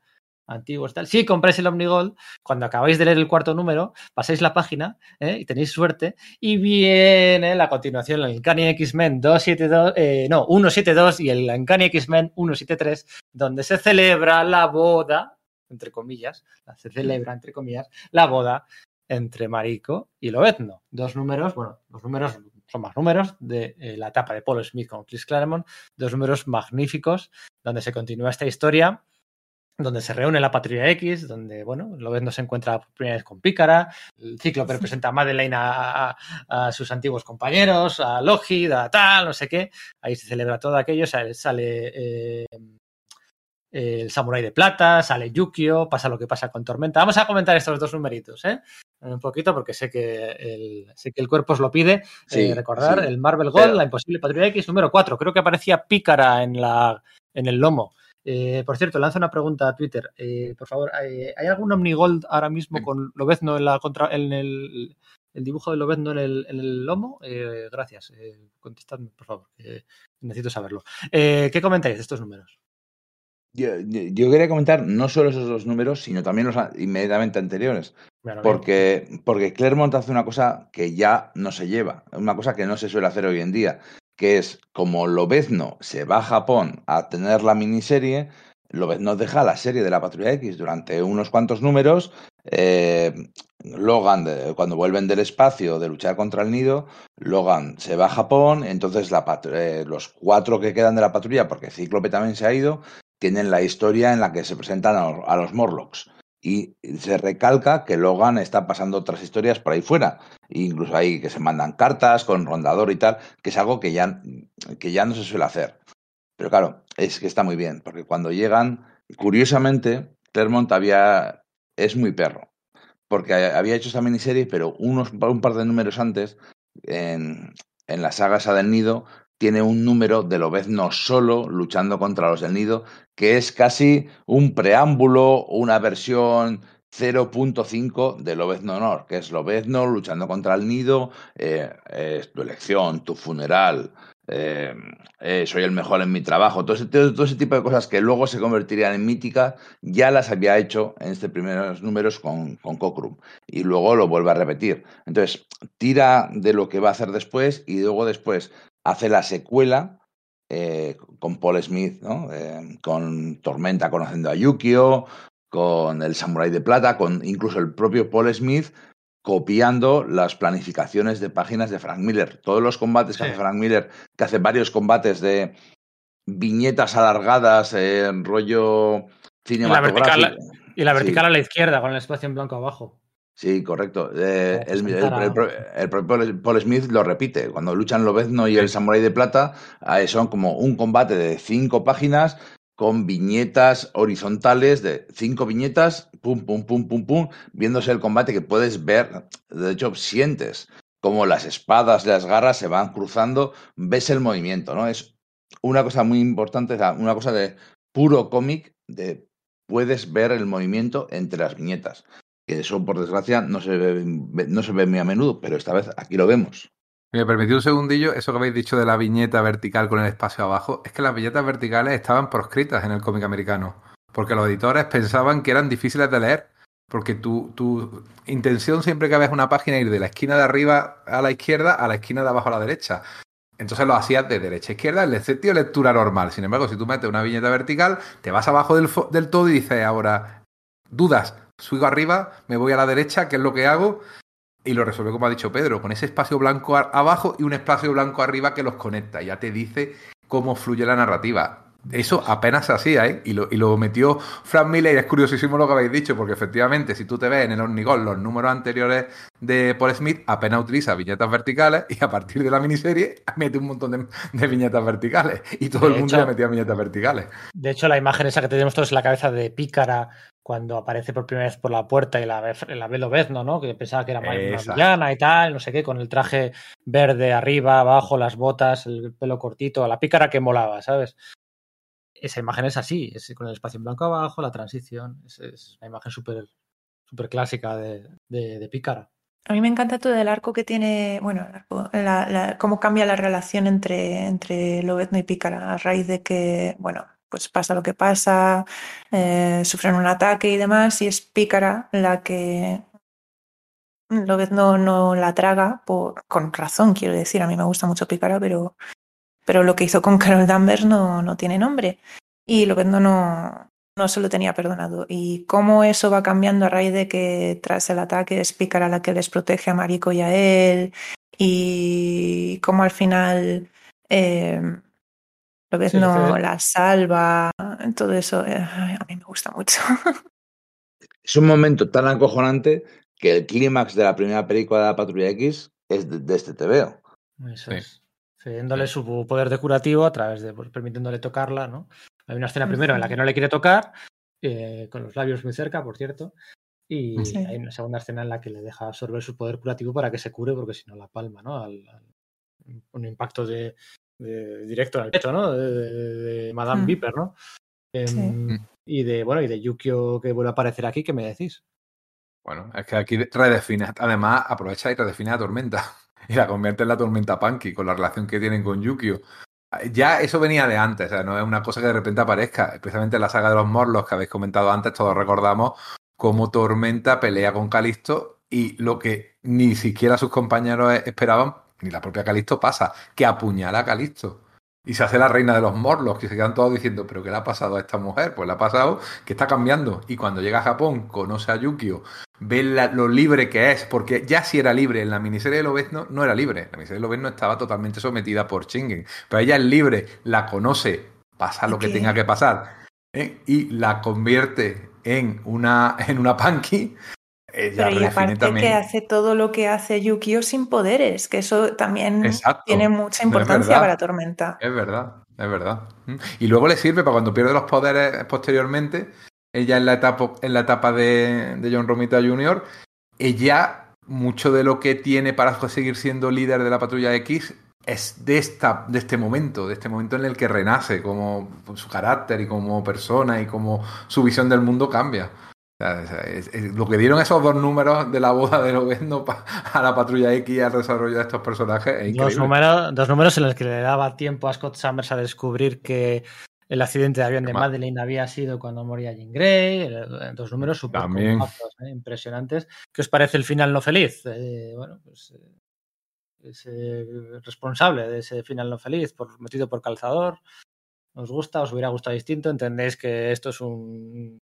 antiguos tal. Si compráis el Omnigold, cuando acabáis de leer el cuarto número, pasáis la página ¿eh? y tenéis suerte y viene la continuación, el Uncanny X-Men 272, eh, no, 172 y el Uncanny X-Men 173, donde se celebra la boda, entre comillas, se celebra, entre comillas, la boda entre Mariko y Lobezno. Dos números, bueno, los números son más números de eh, la etapa de Paul Smith con Chris Claremont, dos números magníficos donde se continúa esta historia donde se reúne la Patrulla X, donde, bueno, no se encuentra por primera vez con Pícara, el ciclo presenta a Madeleine a, sus antiguos compañeros, a Logi, a tal, no sé qué, ahí se celebra todo aquello, sale, sale eh, el Samurai de Plata, sale Yukio, pasa lo que pasa con Tormenta. Vamos a comentar estos dos numeritos, ¿eh? Un poquito, porque sé que el, sé que el cuerpo os lo pide. Eh, recordar el Marvel Gold, la Imposible Patrulla X número 4. Creo que aparecía Pícara en, la, en el lomo. Eh, por cierto, lanzo una pregunta a Twitter. Eh, por favor, ¿hay, algún Omnigold ahora mismo con Lobezno en, la contra, en el, dibujo de Lobezno en el, en el lomo? Eh, gracias. contestadme, por favor. necesito saberlo. ¿Qué comentáis de estos números? Yo, quería comentar no solo esos dos números, sino también los inmediatamente anteriores. porque, porque Claremont hace una cosa que ya no se lleva, una cosa que no se suele hacer hoy en día, que es como Lobezno se va a Japón a tener la miniserie, Lobezno deja la serie de la Patrulla X durante unos cuantos números. Eh, Logan, cuando vuelven del espacio de luchar contra el nido, Logan se va a Japón, entonces eh, los cuatro que quedan de la patrulla, porque Cíclope también se ha ido, tienen la historia en la que se presentan a los Morlocks y se recalca que Logan está pasando otras historias por ahí fuera. Incluso hay que se mandan cartas con rondador y tal, que es algo que ya, que ya no se suele hacer. Pero claro, es que está muy bien, porque cuando llegan, curiosamente, Claremont había, es muy perro, porque había hecho esta miniserie, pero unos, un par de números antes, en, en la saga Esa del Nido, tiene un número de Lobezno solo luchando contra los del Nido, que es casi un preámbulo, una versión 0.5 de Lobezno Honor, que es Lobezno luchando contra el Nido, eh, es tu elección, tu funeral, eh, eh, soy el mejor en mi trabajo, todo ese, todo ese, tipo de cosas que luego se convertirían en míticas, ya las había hecho en estos primeros números con, con y luego lo vuelve a repetir. Entonces, tira de lo que va a hacer después y luego después hace la secuela eh, con Paul Smith, ¿no? eh, con Tormenta conociendo a Yukio, con el Samurai de Plata, con incluso el propio Paul Smith copiando las planificaciones de páginas de Frank Miller. Todos los combates que Sí. hace Frank Miller, que hace varios combates de viñetas alargadas en rollo cinematográfico. vertical- Y la Sí. vertical a la izquierda, con el espacio en blanco abajo. Sí, correcto. Eh, el, propio Paul Smith lo repite. Cuando luchan Lobezno y el Samurai de Plata, eh, son como un combate de cinco páginas con viñetas horizontales de cinco viñetas, pum, pum, pum, pum, pum, viéndose el combate que puedes ver. De hecho, sientes como las espadas las garras se van cruzando, ves el movimiento, ¿no? Es una cosa muy importante, una cosa de puro cómic, de puedes ver el movimiento entre las viñetas que eso por desgracia no se ve, no se ve muy a menudo, pero esta vez aquí lo vemos. Me permití un segundillo, eso que habéis dicho de la viñeta vertical con el espacio abajo, es que las viñetas verticales estaban proscritas en el cómic americano, porque los editores pensaban que eran difíciles de leer, porque tu, tu intención siempre que ves una página es ir de la esquina de arriba a la izquierda a la esquina de abajo a la derecha. Entonces lo hacías de derecha a izquierda, el sentido lectura normal. Sin embargo, si tú metes una viñeta vertical, te vas abajo del, del todo y dices ahora, dudas, sigo arriba, me voy a la derecha, ¿qué es lo que hago? Y lo resuelve como ha dicho Pedro, con ese espacio blanco abajo y un espacio blanco arriba que los conecta. Ya te dice cómo fluye la narrativa. Eso apenas se hacía, ¿eh? Y lo, y lo metió Frank Miller y es curiosísimo lo que habéis dicho, porque efectivamente, si tú te ves en el hormigón los números anteriores de Paul Smith, apenas utiliza viñetas verticales y a partir de la miniserie mete un montón de, de viñetas verticales. Y todo De el mundo ya metía viñetas verticales. De hecho, la imagen esa que tenemos todos en la cabeza de Pícara cuando aparece por primera vez por la puerta y la ve, la ve Lobezno, ¿no? Que pensaba que era una Esa. villana y tal, no sé qué, con el traje verde arriba, abajo, las botas, el pelo cortito, la pícara que molaba, ¿sabes? Esa imagen es así, es con el espacio en blanco abajo, la transición, es, es una imagen súper súper clásica de, de, de pícara. A mí me encanta todo el arco que tiene, bueno, el arco, la- la- cómo cambia la relación entre, entre Lobezno y Pícara a raíz de que, bueno, pues pasa lo que pasa, eh, sufren un ataque y demás, y es Pícara la que Lobezno no la traga, por, con razón, quiero decir, a mí me gusta mucho Pícara, pero, pero lo que hizo con Carol Danvers no, no tiene nombre. Y Lobezno no, no se lo tenía perdonado. Y cómo eso va cambiando a raíz de que tras el ataque es Pícara la que les protege a Mariko y a él. Y cómo al final eh, Sí, sí. la salva. Todo eso eh, a mí me gusta mucho. Es un momento tan acojonante que el clímax de la primera película de la Patrulla X es de, de este TVO. Eso Sí. es. Cediéndole su poder de curativo a través de pues, permitiéndole tocarla, ¿no? Hay una escena primero en la que no le quiere tocar, eh, con los labios muy cerca, por cierto, y Sí. hay una segunda escena en la que le deja absorber su poder curativo para que se cure, porque si no la palma, ¿no? Al, al- un impacto de, de- directo en el pecho, ¿no? De, de- de Madame Mm. Viper, ¿no? Em, Y de, bueno, y de Yukio que vuelve a aparecer aquí, ¿qué me decís? Bueno, es que aquí redefine, además aprovecha y redefine a Tormenta <laughs> y la convierte en la Tormenta Punky con la relación que tienen con Yukio. Ya eso venía de antes, o sea, no es una cosa que de repente aparezca, especialmente en la saga de los Morlos que habéis comentado antes, todos recordamos cómo Tormenta pelea con Calisto y lo que ni siquiera sus compañeros esperaban, ni la propia Calisto pasa, que apuñala a Calisto. Y se hace la reina de los morlos, que se quedan todos diciendo, ¿pero qué le ha pasado a esta mujer? Pues le ha pasado que está cambiando. Y cuando llega a Japón, conoce a Yukio, ve la- lo libre que es, porque ya si era libre, en la miniserie de Lobezno no era libre. La miniserie de Lobezno estaba totalmente sometida por Shingen. Pero ella es libre, la conoce, pasa lo que tenga que pasar, ¿eh? y la convierte en una, en una punky. Ella Pero y aparte también. que hace todo lo que hace Yukio sin poderes, que eso también Exacto. tiene mucha importancia para Tormenta. Es verdad, es verdad. Mm. Y luego le sirve para cuando pierde los poderes posteriormente, ella en la etapa, en la etapa de, de John Romita Jr., ella, mucho de lo que tiene para seguir siendo líder de la patrulla X es de, esta, de este momento, de este momento en el que renace, como su carácter y como persona y como su visión del mundo cambia. Es- es- lo que dieron esos dos números de la boda de Lobezno a la patrulla X y al desarrollo de estos personajes es Dos números, dos números en los que le daba tiempo a Scott Summers a descubrir que el accidente de avión de Ma- Madeleine había sido cuando moría Jean Grey. eh, Dos números súper compactos, eh, impresionantes. ¿Qué os parece el final no feliz? Eh, bueno, pues eh, es responsable de ese final no feliz, por, metido por calzador. ¿Os gusta? ¿Os hubiera gustado distinto? ¿Entendéis que esto es un...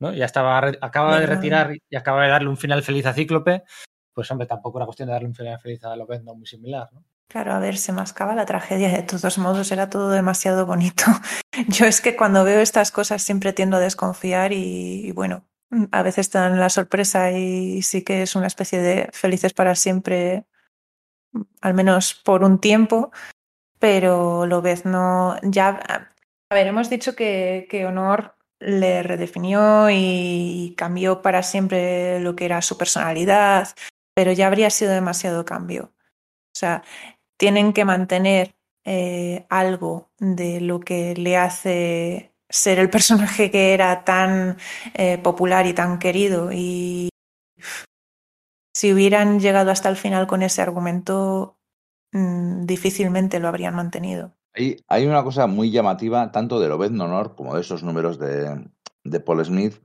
¿no? Ya estaba, acaba de retirar y acaba de darle un final feliz a Cíclope. Pues hombre, tampoco era cuestión de darle un final feliz a Lobezno muy similar, ¿no? Claro, a ver, se mascaba la tragedia. De todos modos, era todo demasiado bonito. <laughs> Yo es que cuando veo estas cosas siempre tiendo a desconfiar y, y bueno, a veces te dan la sorpresa y sí que es una especie de felices para siempre, al menos por un tiempo, pero lo ves, no, ya, a ver, hemos dicho que, que Honor le redefinió y cambió para siempre lo que era su personalidad, pero ya habría sido demasiado cambio. O sea, tienen que mantener eh, algo de lo que le hace ser el personaje que era tan eh, popular y tan querido. Y si hubieran llegado hasta el final con ese argumento, mmm, difícilmente lo habrían mantenido. Hay, una cosa muy llamativa, tanto de Lobezno Honor como de esos números de, de Paul Smith,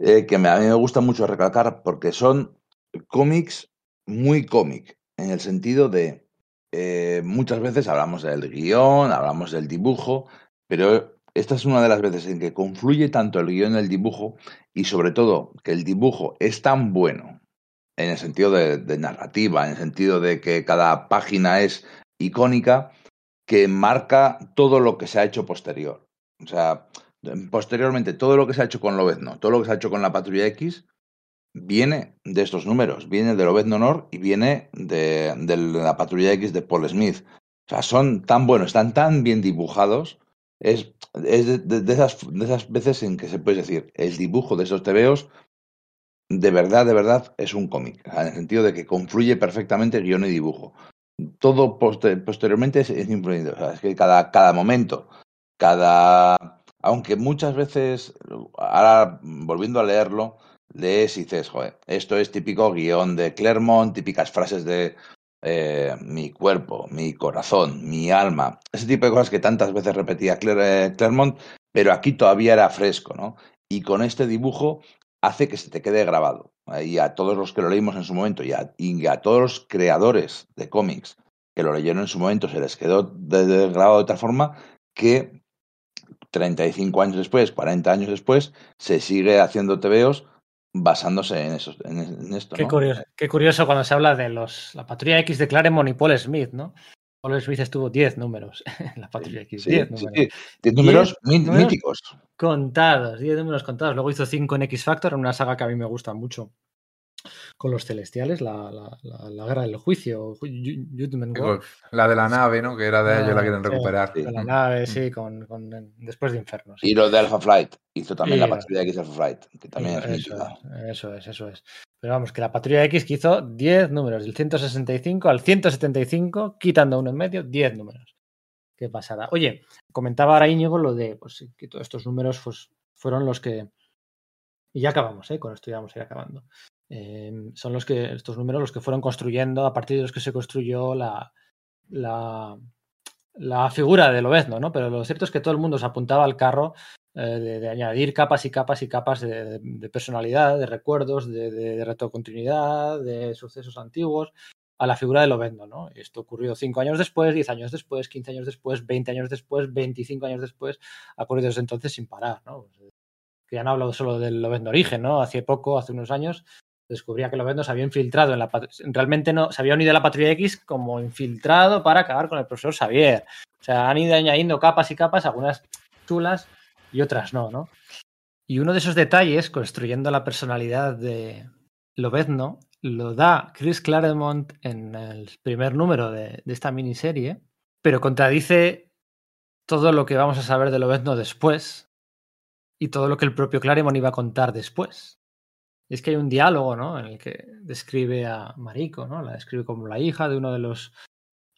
eh, que me, a mí me gusta mucho recalcar porque son cómics muy cómic, en el sentido de eh, muchas veces hablamos del guion, hablamos del dibujo, pero esta es una de las veces en que confluye tanto el guion y el dibujo, y sobre todo que el dibujo es tan bueno, en el sentido de narrativa, en el sentido de que cada página es icónica, que marca todo lo que se ha hecho posterior. O sea, posteriormente, todo lo que se ha hecho con Lobezno, todo lo que se ha hecho con la Patrulla X, viene de estos números, viene de Lobezno Honor y viene de, la Patrulla X de Paul Smith. O sea, son tan buenos, están tan bien dibujados. Es, es de, esas, de esas veces en que se puede decir, el dibujo de esos tebeos de verdad, de verdad, es un cómic, en el sentido de que confluye perfectamente guion y dibujo todo poster, posteriormente es, es es que cada, cada momento, cada. Aunque muchas veces, ahora volviendo a leerlo, lees y dices, joder, esto es típico guion de Clermont, típicas frases de eh, mi cuerpo, mi corazón, mi alma, ese tipo de cosas que tantas veces repetía Cler Clermont, pero aquí todavía era fresco, ¿no? Y con este dibujo hace que se te quede grabado. Y a todos los que lo leímos en su momento y a, y a todos los creadores de cómics que lo leyeron en su momento se les quedó de, de grabado de tal forma que 35 años después, 40 años después, se sigue haciendo tebeos basándose en, eso, en, en esto. Qué, ¿no? curioso, qué, curioso, cuando se habla de los la patrulla X de Claremont y Paul Smith, ¿no? Paul Smith estuvo 10 números <laughs> en la patrulla X. Sí, 10 sí, números. sí, 10 números mí, números míticos. Contados, 10 números contados. Luego hizo 5 en X Factor, una saga que a mí me gusta mucho. Con los celestiales, la, la, la, la guerra del juicio. La de la nave, ¿no? Que era de ellos, la quieren recuperar. Sí, de la nave, sí, con, con, después de Inferno. Sí. Y lo de Alpha Flight. Hizo también y, la patrulla X Alpha Flight, que también es eso, mítica. Eso es, eso es. Pero vamos, que la patrulla X que hizo 10 números, del 165 al 175, quitando uno en medio, 10 números. Qué pasada. Oye, comentaba ahora Íñigo lo de pues, que todos estos números pues, fueron los que. Y ya acabamos, ¿eh? con esto ya vamos a ir acabando. Eh, son los que, estos números, los que fueron construyendo, a partir de los que se construyó la, la, la figura de Lobezno, ¿no? Pero lo cierto es que todo el mundo se apuntaba al carro de, de, añadir capas y capas y capas de, personalidad, de recuerdos, de, de retrocontinuidad, de sucesos antiguos a la figura de Lobezno, ¿no? Esto ocurrió 5 años después, 10 años después, 15 años después, 20 años después, 25 años después, ha ocurrido desde entonces sin parar, ¿no? Que ya no he hablado solo del Lobezno origen, ¿no? Hace poco, hace unos años, descubría que Lobezno se había infiltrado en la realmente no se había unido a la Patrulla X como infiltrado para acabar con el profesor Xavier. O sea, han ido añadiendo capas y capas, algunas chulas y otras no, ¿no? Y uno de esos detalles, construyendo la personalidad de Lobezno, lo da Chris Claremont en el primer número de, de esta miniserie, pero contradice todo lo que vamos a saber de Lobezno después, y todo lo que el propio Claremont iba a contar después. Es que hay un diálogo, ¿no? En el que describe a Mariko, ¿no? La describe como la hija de uno de los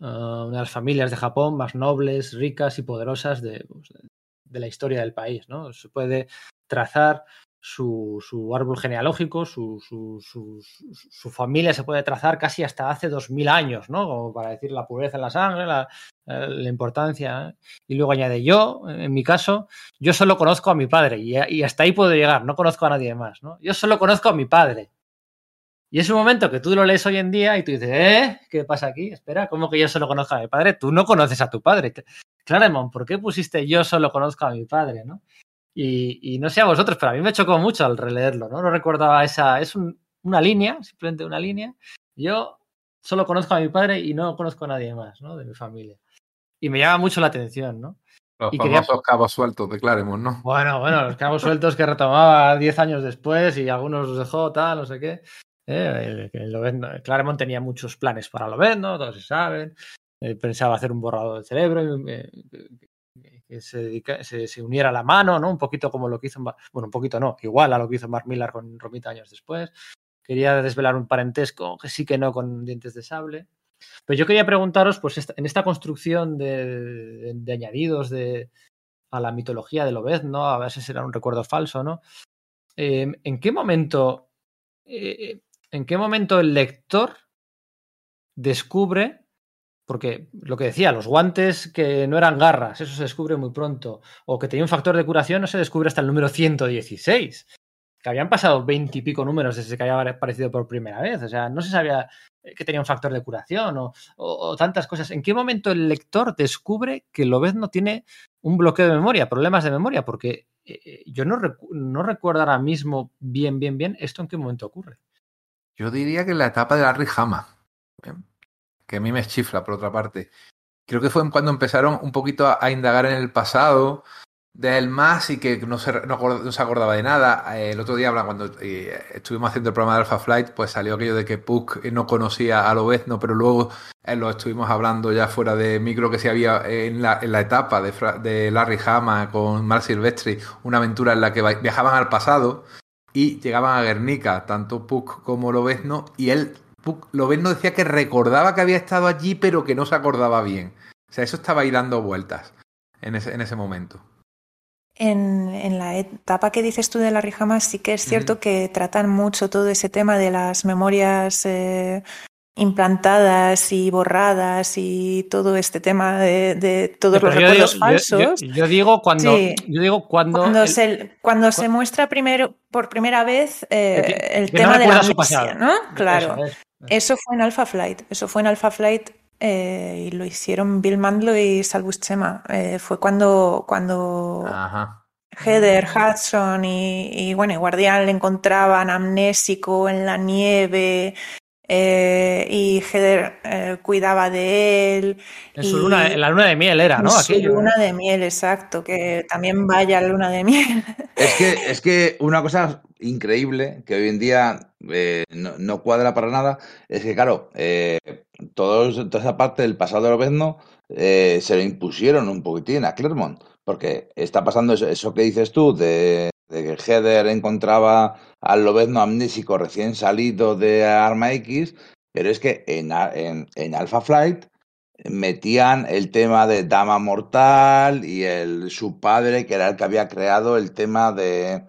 uh, una de las familias de Japón más nobles, ricas y poderosas de, pues, de la historia del país, ¿no? Se puede trazar su, su árbol genealógico, su, su, su, familia se puede trazar casi hasta hace dos mil años, ¿no? Como para decir la pureza en la sangre, la, eh, la importancia. ¿eh? Y luego añade yo, en mi caso, yo solo conozco a mi padre y, hasta ahí puedo llegar, no conozco a nadie más, ¿no? Yo solo conozco a mi padre. Y es un momento que tú lo lees hoy en día y tú dices, ¿eh? ¿Qué pasa aquí? Espera, ¿cómo que yo solo conozco a mi padre? Tú no conoces a tu padre. Claremont, ¿por qué pusiste yo solo conozco a mi padre, no? Y, y, no sé a vosotros, pero a mí me chocó mucho al releerlo, ¿no? No recordaba esa. Es un, una línea, simplemente una línea. Yo solo conozco a mi padre y no conozco a nadie más, ¿no? De mi familia. Y me llama mucho la atención, ¿no? Los Y famosos quería- cabos sueltos de Claremont, ¿no? Bueno, bueno, los cabos sueltos que retomaba 10 años después y algunos los dejó, tal, no sé qué. Eh, Claremont tenía muchos planes para Lobezno, todos se saben. Eh, pensaba hacer un borrador del cerebro, eh, que se, dedica- se, uniera a la mano, ¿no? Un poquito como lo que hizo, bueno, un poquito no, igual a lo que hizo Mark Millar con Romita años después. Quería desvelar un parentesco que sí que no con dientes de sable. Pero yo quería preguntaros, pues en esta construcción de, añadidos de, a la mitología de Lobezno, a ver si será un recuerdo falso, ¿no? Eh, ¿En qué momento, en qué momento el lector descubre, porque lo que decía, los guantes que no eran garras, eso se descubre muy pronto, o que tenía un factor de curación no se descubre hasta el número 116, que habían pasado veintipico números desde que había aparecido por primera vez, o sea, no se sabía eh, que tenía un factor de curación o, tantas cosas. ¿En qué momento el lector descubre que Lobezno tiene un bloqueo de memoria, problemas de memoria? Porque eh, yo no, no recuerdo ahora mismo bien, bien, bien esto en qué momento ocurre. Yo diría que en la etapa de Larry Hama, ¿eh? que a mí me chifla, por otra parte. Creo que fue cuando empezaron un poquito a, indagar en el pasado de él más y que no se, no, no se acordaba de nada. Eh, el otro día, cuando eh, estuvimos haciendo el programa de Alpha Flight, pues salió aquello de que Puck no conocía a Lobezno, pero luego lo estuvimos hablando ya fuera de micro que si había en la, en la etapa de, Larry Hama con Mark Silvestri una aventura en la que viajaban al pasado y llegaban a Guernica, tanto Puck como Lobezno, y él, Puck, Lobezno decía que recordaba que había estado allí, pero que no se acordaba bien. O sea, eso estaba ahí dando vueltas en ese, en ese momento. En, en la etapa que dices tú de la Rijama sí que es cierto que tratan mucho todo ese tema de las memorias eh, implantadas y borradas y todo este tema de, de todos los Pero recuerdos digo- falsos. Yo, yo digo cuando, Sí. yo digo cuando, Cuando, el- se, cuando se muestra primero, por primera vez eh, Que el que no tema de la amnesia. ¿no? Claro. Eso es. Eso fue en Alpha Flight. Eso fue en Alpha Flight eh, y lo hicieron Bill Mandlo y Salvus Chema. Eh, fue cuando, cuando Ajá. Heather, Hudson y, y, bueno, y Guardián le encontraban amnésico en la nieve eh, y Heather eh, cuidaba de él. En su y- luna, en la luna de miel era, ¿no? en su Aquello. luna de miel, exacto, que también vaya la luna de miel. Es que, <laughs> es que una cosa increíble que hoy en día eh, no, no cuadra para nada es que, claro, eh, todos- toda esa parte del pasado de Lobezno eh, se lo impusieron un poquitín a Claremont, porque está pasando eso, eso que dices tú de, de que Heather encontraba al Lobezno amnésico recién salido de Arma X, pero es que en, en, en Alpha Flight metían el tema de Dama Mortal y el, su padre, que era el que había creado el tema de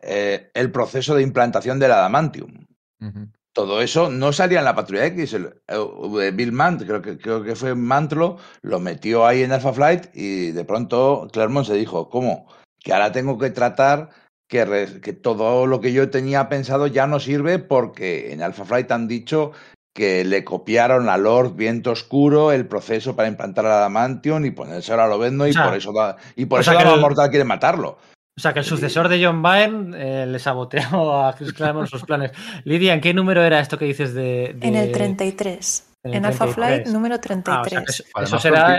eh, el proceso de implantación del adamantium. Ujú. Todo eso no salía en la Patrulla X. El, eh, Bill Mant, creo que, creo que fue Mantlo, lo metió ahí en Alpha Flight y de pronto Claremont se dijo, ¿cómo? Que ahora tengo que tratar que, re- que todo lo que yo tenía pensado ya no sirve porque en Alpha Flight han dicho que le copiaron a Lord Viento Oscuro el proceso para implantar el adamantium y ponérselo a Lobezno y O sea, por eso, da- y por o eso el- Mortal quiere matarlo. O sea, que el sucesor de John Byrne eh, le saboteó a Chris Claremont sus planes. Lidia, ¿en qué número era esto que dices de...? de- En el 33. en En, Alpha 33. Flight número Ah, 33. o sea, que eso, será.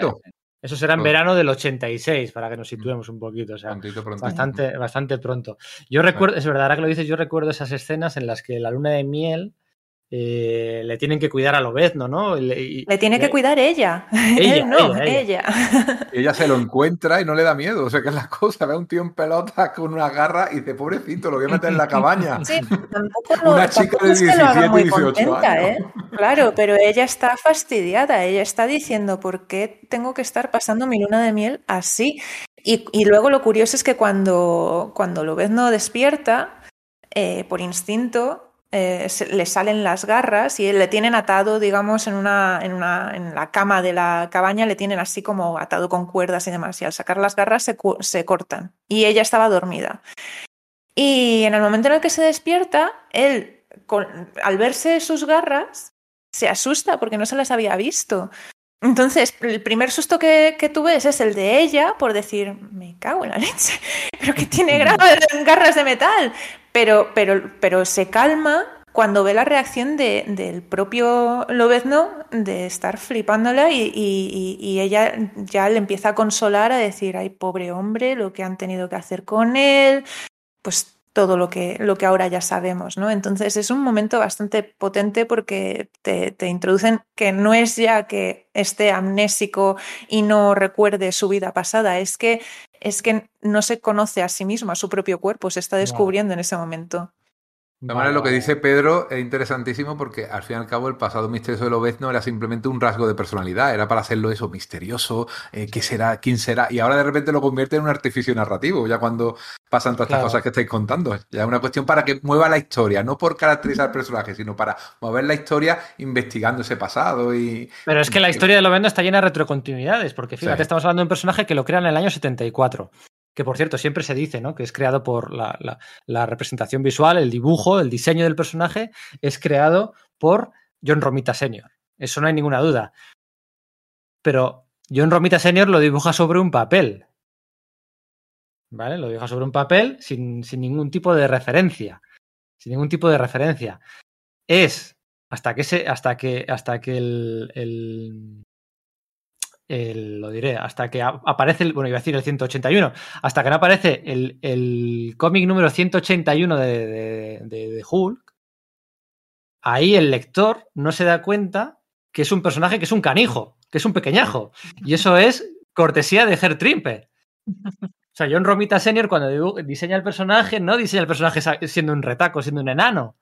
Eso será en Todo. verano del 86, para que nos situemos un poquito. O sea, Prontito, prontito. bastante, bastante pronto. Yo recuerdo, es verdad, ahora que lo dices, yo recuerdo esas escenas en las que la luna de miel eh, le tienen que cuidar a Lobezno, ¿no? Le, le tiene que cuidar ella. <laughs> Ella, Él no, ella, ella. <laughs> ella. se lo encuentra y no le da miedo. O sea, que es la cosa. Ve a un tío en pelota con una garra y dice, pobrecito, lo voy a meter en la cabaña. Sí, tampoco <laughs> lo, una chica de 17, 18 años. ¿eh? Claro, pero ella está fastidiada. Ella está diciendo, ¿por qué tengo que estar pasando mi luna de miel así? Y, y luego lo curioso es que cuando, cuando Lobezno despierta, eh, por instinto, eh, le salen las garras y le tienen atado, digamos, en, una, en, una, en la cama de la cabaña, le tienen así como atado con cuerdas y demás. Y al sacar las garras se, se cortan. Y ella estaba dormida. Y en el momento en el que se despierta, él, con, al verse sus garras, se asusta porque no se las había visto. Entonces, el primer susto que, que, tú ves es el de ella por decir, me cago en la leche, <laughs> pero que tiene garras de metal. Pero, pero, pero se calma cuando ve la reacción de, del propio Lobezno de estar flipándola y, y, y, ella ya le empieza a consolar, a decir, ay, pobre hombre, lo que han tenido que hacer con él, pues todo lo que, lo que ahora ya sabemos, ¿no? Entonces es un momento bastante potente porque te, te, introducen que no es ya que esté amnésico y no recuerde su vida pasada, es que, es que no se conoce a sí mismo, a su propio cuerpo, se está descubriendo en ese momento. Lo que dice Pedro es interesantísimo porque al fin y al cabo el pasado misterioso de Lobezno era simplemente un rasgo de personalidad, era para hacerlo eso misterioso, eh, qué será, quién será, y ahora de repente lo convierte en un artificio narrativo, ya cuando pasan todas estas cosas que estáis contando. Ya es una cuestión para que mueva la historia, no por caracterizar al personaje, sino para mover la historia investigando ese pasado y... Pero es que la historia de Lobezno está llena de retrocontinuidades, porque fíjate, sí. estamos hablando de un personaje que lo crea en el año 74 que por cierto siempre se dice, ¿no? Que es creado por la, la, representación visual, el dibujo, el diseño del personaje, es creado por John Romita Sr. Eso no hay ninguna duda. Pero John Romita Sr. lo dibuja sobre un papel. ¿Vale? Lo dibuja sobre un papel sin, sin ningún tipo de referencia. Sin ningún tipo de referencia. Es hasta que se, hasta que, hasta que el, lo diré, hasta que aparece, el, bueno, iba a decir el 181, hasta que no aparece el, el cómic número 181 de, de, de, Hulk, ahí el lector no se da cuenta que es un personaje que es un canijo, que es un pequeñajo. Y eso es cortesía de Herr Trimpe. O sea, John Romita Senior cuando diseña el personaje, no diseña el personaje siendo un retaco, siendo un enano.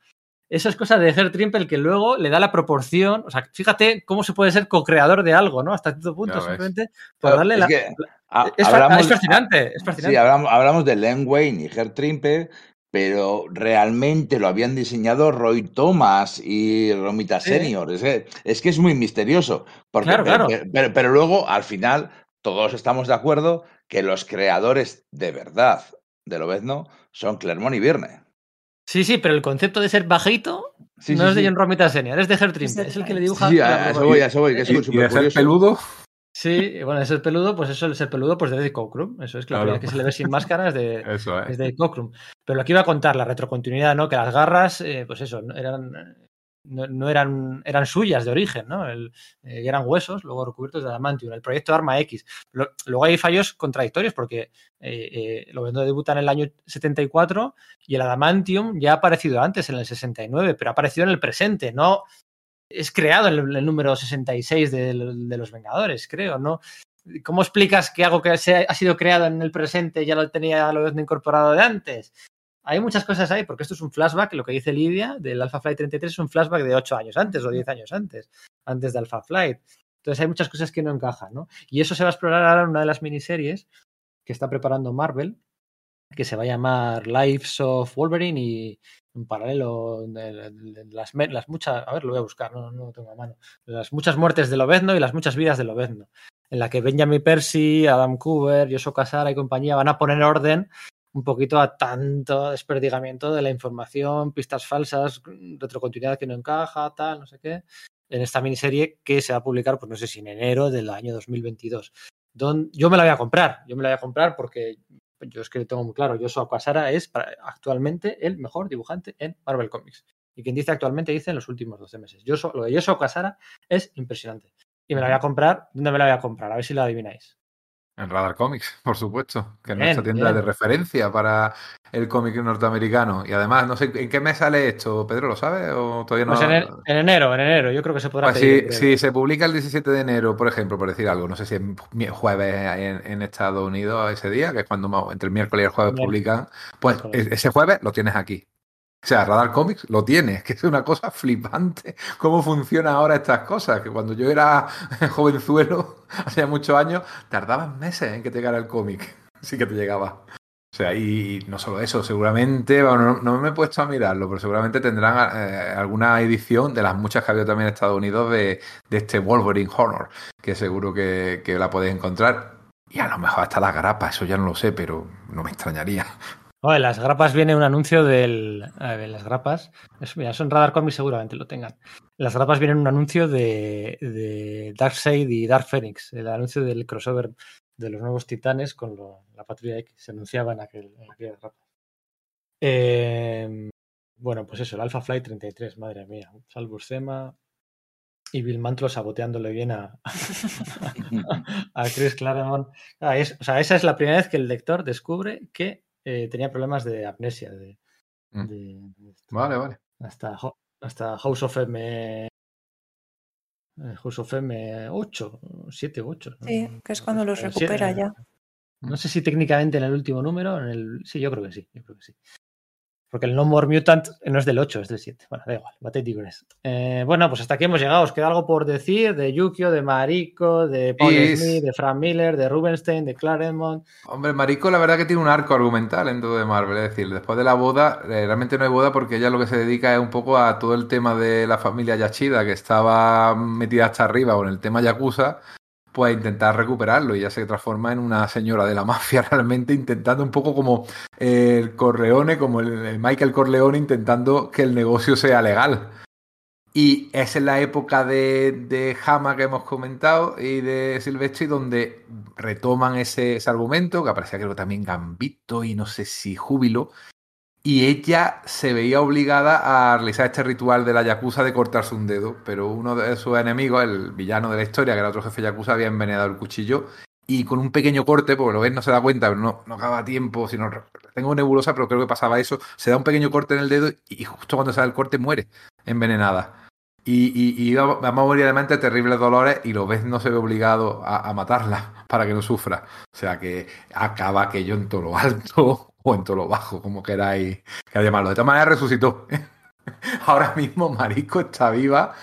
Eso es cosa de Herr Trimpe que luego le da la proporción. O sea, fíjate cómo se puede ser co-creador de algo, ¿no? Hasta cierto punto, simplemente por darle es la. Que, a, es, hablamos, es, fascinante, es fascinante. Sí, hablamos, hablamos de Len Wayne y Trimpe, pero realmente lo habían diseñado Roy Thomas y Romita sí. Senior. Es que, es que es muy misterioso. Porque, claro, claro. Pero, pero, pero luego, al final, todos estamos de acuerdo que los creadores de verdad de Lobezno son Clermont y Virne. Sí, sí, pero el concepto de ser bajito sí, no sí, es de John Romita Senior, es de Trimpe, es el que le dibuja. Sí, a eso voy, a eso voy, que es ¿Y, súper ser peludo? Sí, bueno, ese peludo, pues eso, el ser peludo, pues de David Cockrum. Eso es claro, claro. que se le ve sin máscara es de, <laughs> eso es. es de Cockrum. Pero lo que iba a contar, la retrocontinuidad, ¿no? Que las garras, eh, pues eso, eran no, eran, eran suyas de origen, ¿no? Eh, eran huesos, luego recubiertos de adamantium, el proyecto Arma X. Luego hay fallos contradictorios porque eh, eh, lo vendo debuta en el año 74 y el adamantium ya ha aparecido antes, en el 69, pero ha aparecido en el presente, no es creado el, el número 66 de, de, los Vengadores, creo, ¿no? ¿Cómo explicas que algo que se ha sido creado en el presente ya lo tenía lo incorporado de antes? Hay muchas cosas ahí, porque esto es un flashback, lo que dice Lidia del Alpha Flight 33 es un flashback de 8 años antes o 10 años antes, antes de Alpha Flight. Entonces hay muchas cosas que no encajan, ¿no? Y eso se va a explorar ahora en una de las miniseries que está preparando Marvel, que se va a llamar Lives of Wolverine y en paralelo las, las, muchas, a ver, lo voy a buscar, no, no tengo a mano, las muchas muertes de Lobezno y las muchas vidas de Lobezno, en la que Benjamin Percy, Adam Cooper, Yoso Casara y compañía van a poner orden un poquito a tanto desperdigamiento de la información, pistas falsas, retrocontinuidad que no encaja, tal, no sé qué, en esta miniserie que se va a publicar, pues no sé si en enero del año 2022. Don, yo me la voy a comprar, yo me la voy a comprar porque yo es que tengo muy claro, Yosuo Aquasara es para, actualmente el mejor dibujante en Marvel Comics. Y quien dice actualmente dice en los últimos 12 meses. Yosuo, lo de Yosuo Aquasara es impresionante. Y me la voy a comprar. ¿Dónde me la voy a comprar? A ver si la adivináis. En Radar Comics, por supuesto, que es nuestra tienda bien. de referencia para el cómic norteamericano. Y además, no sé, ¿en qué mes sale esto? ¿Pedro lo sabe o todavía no? Pues en, en enero, en enero, yo creo que se podrá Pues pedir. si, se publica el 17 de enero, por ejemplo, por decir algo, no sé si es jueves en, en Estados Unidos ese día, que es cuando entre el miércoles y el jueves publican, pues ese jueves lo tienes aquí. O sea, Radar Comics lo tienes, <laughs> que es una cosa flipante cómo funcionan ahora estas cosas, que cuando yo era <laughs> jovenzuelo, <laughs> hace muchos años, tardaban meses en que te llegara el cómic, sí que te llegaba. O sea, y no solo eso, seguramente, bueno, no, no me he puesto a mirarlo, pero seguramente tendrán eh, alguna edición de las muchas que ha habido también en Estados Unidos de, este Wolverine Honor, que seguro que, que la podéis encontrar. Y a lo mejor hasta las grapas, eso ya no lo sé, pero no me extrañaría. Las grapas viene un anuncio del. A ver, las grapas. Mira, son Radar Comics, seguramente lo tengan. En las grapas viene un anuncio de, Darkseid y Dark Phoenix. El anuncio del crossover de los nuevos titanes con la patrulla X. Se anunciaba en, aquel, en. Eh, bueno, pues eso, el Alpha Flight 33, madre mía. Salvo Sema y Bill Mantlo saboteándole bien a, <laughs> a Chris Claremont. Ah, o sea, esa es la primera vez que el lector descubre que eh, tenía problemas de amnesia. De, Mm. de- de esto. Vale, vale. hasta, hasta House of M. eh, House of M 8, 7 u 8. Sí, que es cuando los recupera ya. No sé si técnicamente en el último número, en el... sí, yo creo que sí, yo creo que sí. Porque el No More Mutant no es del 8, es del 7. Bueno, da igual, Bate Digress. Eh, bueno, pues hasta aquí hemos llegado. ¿Os queda algo por decir de Yukio, de Mariko, de Paul Sí, Smith, de Frank Miller, de Rubenstein, de Claremont? Hombre, Marico, la verdad que tiene un arco argumental en todo de Marvel. Es decir, después de la boda, eh, realmente no hay boda porque ella lo que se dedica es un poco a todo el tema de la familia Yachida, que estaba metida hasta arriba con el tema Yakuza, pues intentar recuperarlo. Y ya se transforma en una señora de la <laughs> mafia, realmente intentando un poco como el Corleone, como el, el Michael Corleone, intentando que el negocio sea legal. Y es en la época de, de Hama que hemos comentado y de Silvestri donde retoman ese, ese argumento, que aparecía creo también Gambito y no sé si Júbilo, y ella se veía obligada a realizar este ritual de la Yakuza de cortarse un dedo, pero uno de sus enemigos, el villano de la historia, que era otro jefe Yakuza, había envenenado el cuchillo y con un pequeño corte, porque lo ves, no se da cuenta, pero no, no acaba tiempo, sino tengo nebulosa, pero creo que pasaba eso, se da un pequeño corte en el dedo y justo cuando se da el corte muere envenenada. Y, y, iba a morir de terribles dolores y lo ves no se ve obligado a, a matarla <laughs> para que no sufra. O sea que acaba aquello en todo lo alto o en todo lo bajo, como queráis, queráis llamarlo. De todas maneras resucitó. <laughs> Ahora mismo Marico está viva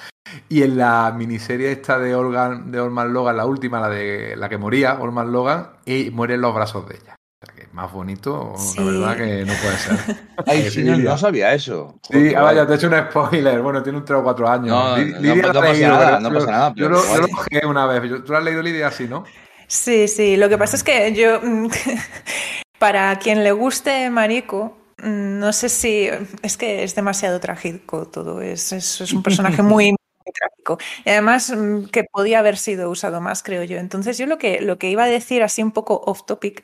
y en la miniserie esta de Organ, de Orman Logan, la última, la de la que moría, Orman Logan, y muere en los brazos de ella. O sea que más bonito, Sí. la verdad que no puede ser. <laughs> Ay, Eh, sí, no, no sabía eso. Sí, Joder, ah, vaya, te he hecho un spoiler. Bueno, tiene un 3 o 4 años. No, Li- no, Lidia no pasa nada, pero no yo- pasa nada, Yo pero lo, yo lo cogí una vez. Yo- ¿Tú lo has leído, Lidia, así, no? Sí, sí. Lo que pasa es que yo, mm, <laughs> para quien le guste Mariko, mm, no sé si es que es demasiado trágico todo. Es, es, es un personaje <laughs> muy, muy trágico. Y además mm, que podía haber sido usado más, creo yo. Entonces yo lo que, lo que iba a decir así un poco off topic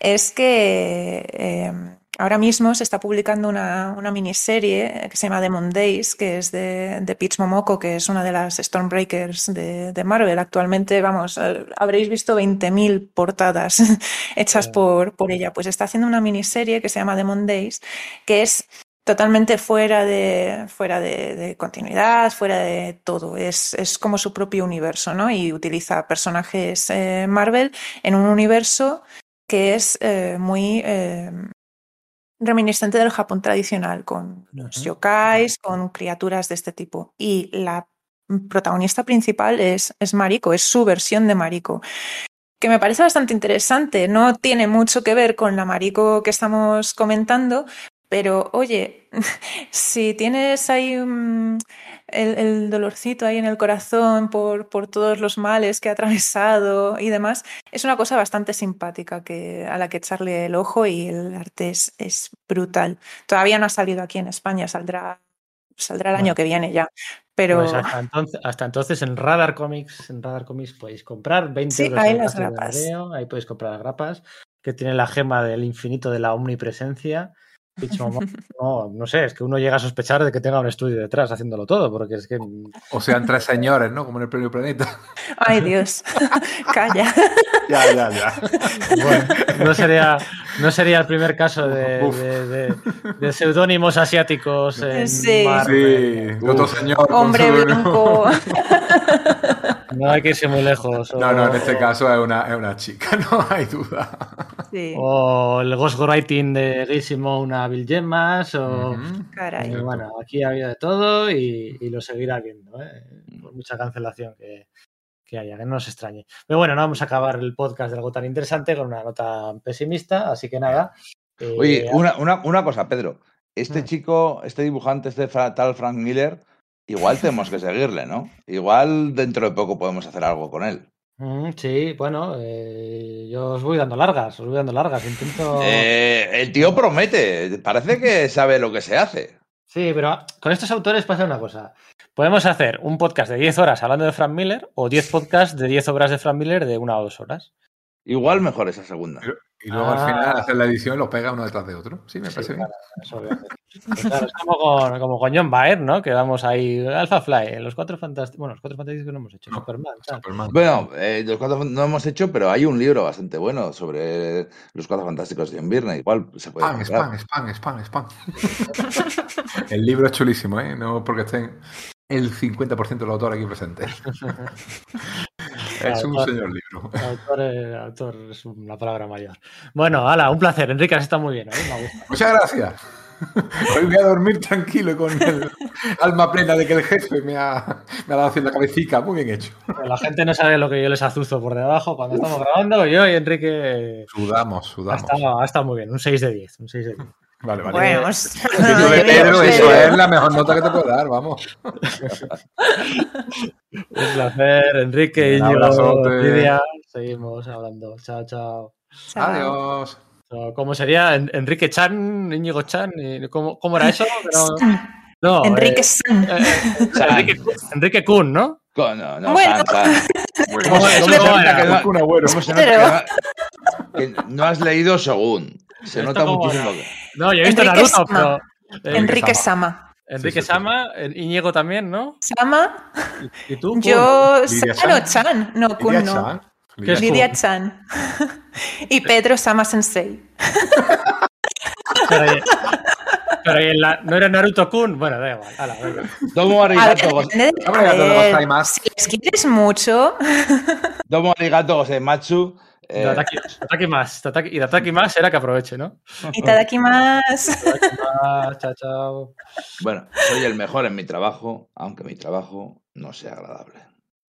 es que eh, ahora mismo se está publicando una, una miniserie que se llama Demon Days, que es de, de Peach Momoko, que es una de las Stormbreakers de, de Marvel. Actualmente, vamos, eh, habréis visto 20.000 portadas <laughs> hechas por, por ella. Pues está haciendo una miniserie que se llama Demon Days, que es totalmente fuera de, fuera de, de continuidad, fuera de todo. Es, es como su propio universo, ¿no? Y utiliza personajes eh, Marvel en un universo que es eh, muy eh, reminiscente del Japón tradicional, con los yokais, con criaturas de este tipo. Y la protagonista principal es, es Mariko, es su versión de Mariko que me parece bastante interesante. No tiene mucho que ver con la Mariko que estamos comentando, pero oye, <laughs> si tienes ahí un- el, el dolorcito ahí en el corazón por, por todos los males que ha atravesado y demás, es una cosa bastante simpática que, a la que echarle el ojo y el arte es, es brutal. Todavía no ha salido aquí en España, saldrá, saldrá el año que viene ya. Pero Pues hasta, entonces, hasta entonces en Radar Comics, en Radar Comics podéis comprar 20 Sí, euros el las grapas. ahí podéis comprar las grapas, que tienen la gema del infinito de la omnipresencia. Dicho, no, no sé, es que uno llega a sospechar de que tenga un estudio detrás haciéndolo todo, porque es que. O sean tres señores, ¿no? Como en el Premio Planeta. Ay, Dios. <laughs> Calla. Ya, ya, ya. Bueno, no sería, no sería el primer caso de, de- de- de seudónimos asiáticos en Sí. Marvel. Sí, otro señor. Hombre blanco. <laughs> No hay que irse muy lejos. No, no, en este caso es una, es una chica, <laughs> no hay duda. Sí. O el ghostwriting de Gail Simone a Bill Gemas, o... Caray. Eh, bueno, aquí ha habido de todo y, y lo seguirá habiendo, ¿eh? por mucha cancelación que, que haya, que no nos extrañe. Pero bueno, no vamos a acabar el podcast de algo tan interesante con una nota pesimista, así que nada. eh, Oye, una, una, una cosa, Pedro. Este Mm. chico, este dibujante, este tal Frank Miller, igual tenemos que seguirle, ¿no? Igual dentro de poco podemos hacer algo con él. mm, sí, bueno, eh, yo os voy dando largas, os voy dando largas. Intento. <laughs> Eh, el tío promete, parece que sabe lo que se hace. Sí, pero con estos autores pasa una cosa. Podemos hacer un podcast de 10 horas hablando de Frank Miller o 10 podcasts de 10 obras de Frank Miller de una o dos horas. Igual mejor esa segunda. Y luego Ah. al final hacer la edición y los pega uno detrás de otro. Sí, me Sí, parece bien. claro, eso obviamente. Pues claro, es como con, como con John Byrne, ¿no? Que vamos ahí, Alpha Fly, los cuatro fantásticos. Bueno, los cuatro fantásticos no hemos hecho, No, Superman. Superman. Bueno, eh, los cuatro no hemos hecho, pero hay un libro bastante bueno sobre los cuatro fantásticos de John Byrne. Igual se puede Spam, comprar. spam, spam, spam, spam. <laughs> El libro es chulísimo, ¿eh? No porque estén el 50% de los autores aquí presentes. <laughs> es un señor libro. <laughs> Autor, eh, autor es una palabra mayor. Bueno, ala, un placer. Enrique, has estado muy bien, ¿eh? Me gusta. Muchas gracias. <laughs> Hoy voy a dormir tranquilo con el <laughs> alma plena de que el jefe me ha, me ha dado haciendo cabecita. Muy bien hecho. La gente no sabe lo que yo les azuzo por debajo cuando estamos grabando. Yo y Enrique Sudamos, ha sudamos. estado, ha estado muy bien. Un 6 de 10. Un 6 de 10. Vale, vale. Bueno, de Pedro, eso es la mejor nota que te puedo dar, vamos. <laughs> Un placer, Enrique, Un Íñigo, abrazote. Lidia. Seguimos hablando. Chao, chao. Chao. Adiós. ¿Cómo sería? En- Enrique Chan, Íñigo Chan. y ¿Cómo, cómo era eso? <laughs> No, no, Enrique eh, San. eh, o sea, Enrique, Enrique Kun, ¿no? Co- No, no, Bueno. San, San. Bueno, ¿Cómo- ¿cómo cómo se nota era? que no- no, no has leído según? Se ¿Esto nota muchísimo. que- No, yo he visto Enrique Naruto, Sama. pero. eh, Enrique Sama. Sama. Enrique Sí, sí. Sama, Íñigo también, ¿no? Sama. ¿Y tú? Kun? Yo. Lidia Ah, no, Chan. No, Kun Lidia no. Chan. ¿Qué es Lidia Kun? Chan. <laughs> y Pedro Sama Sensei. Pero, pero ¿y en la- ¿no era Naruto Kun? Bueno, da igual. Ala, venga. Domo arigato, más. si les quieres mucho, <laughs> domo arigato gozaimatsu. Eh, Tataki, tataki más. Tataki, y Tataki más era que aproveche, ¿no? Ah, <laughs> chao, chao. bueno, soy el mejor en mi trabajo, aunque mi trabajo no sea agradable.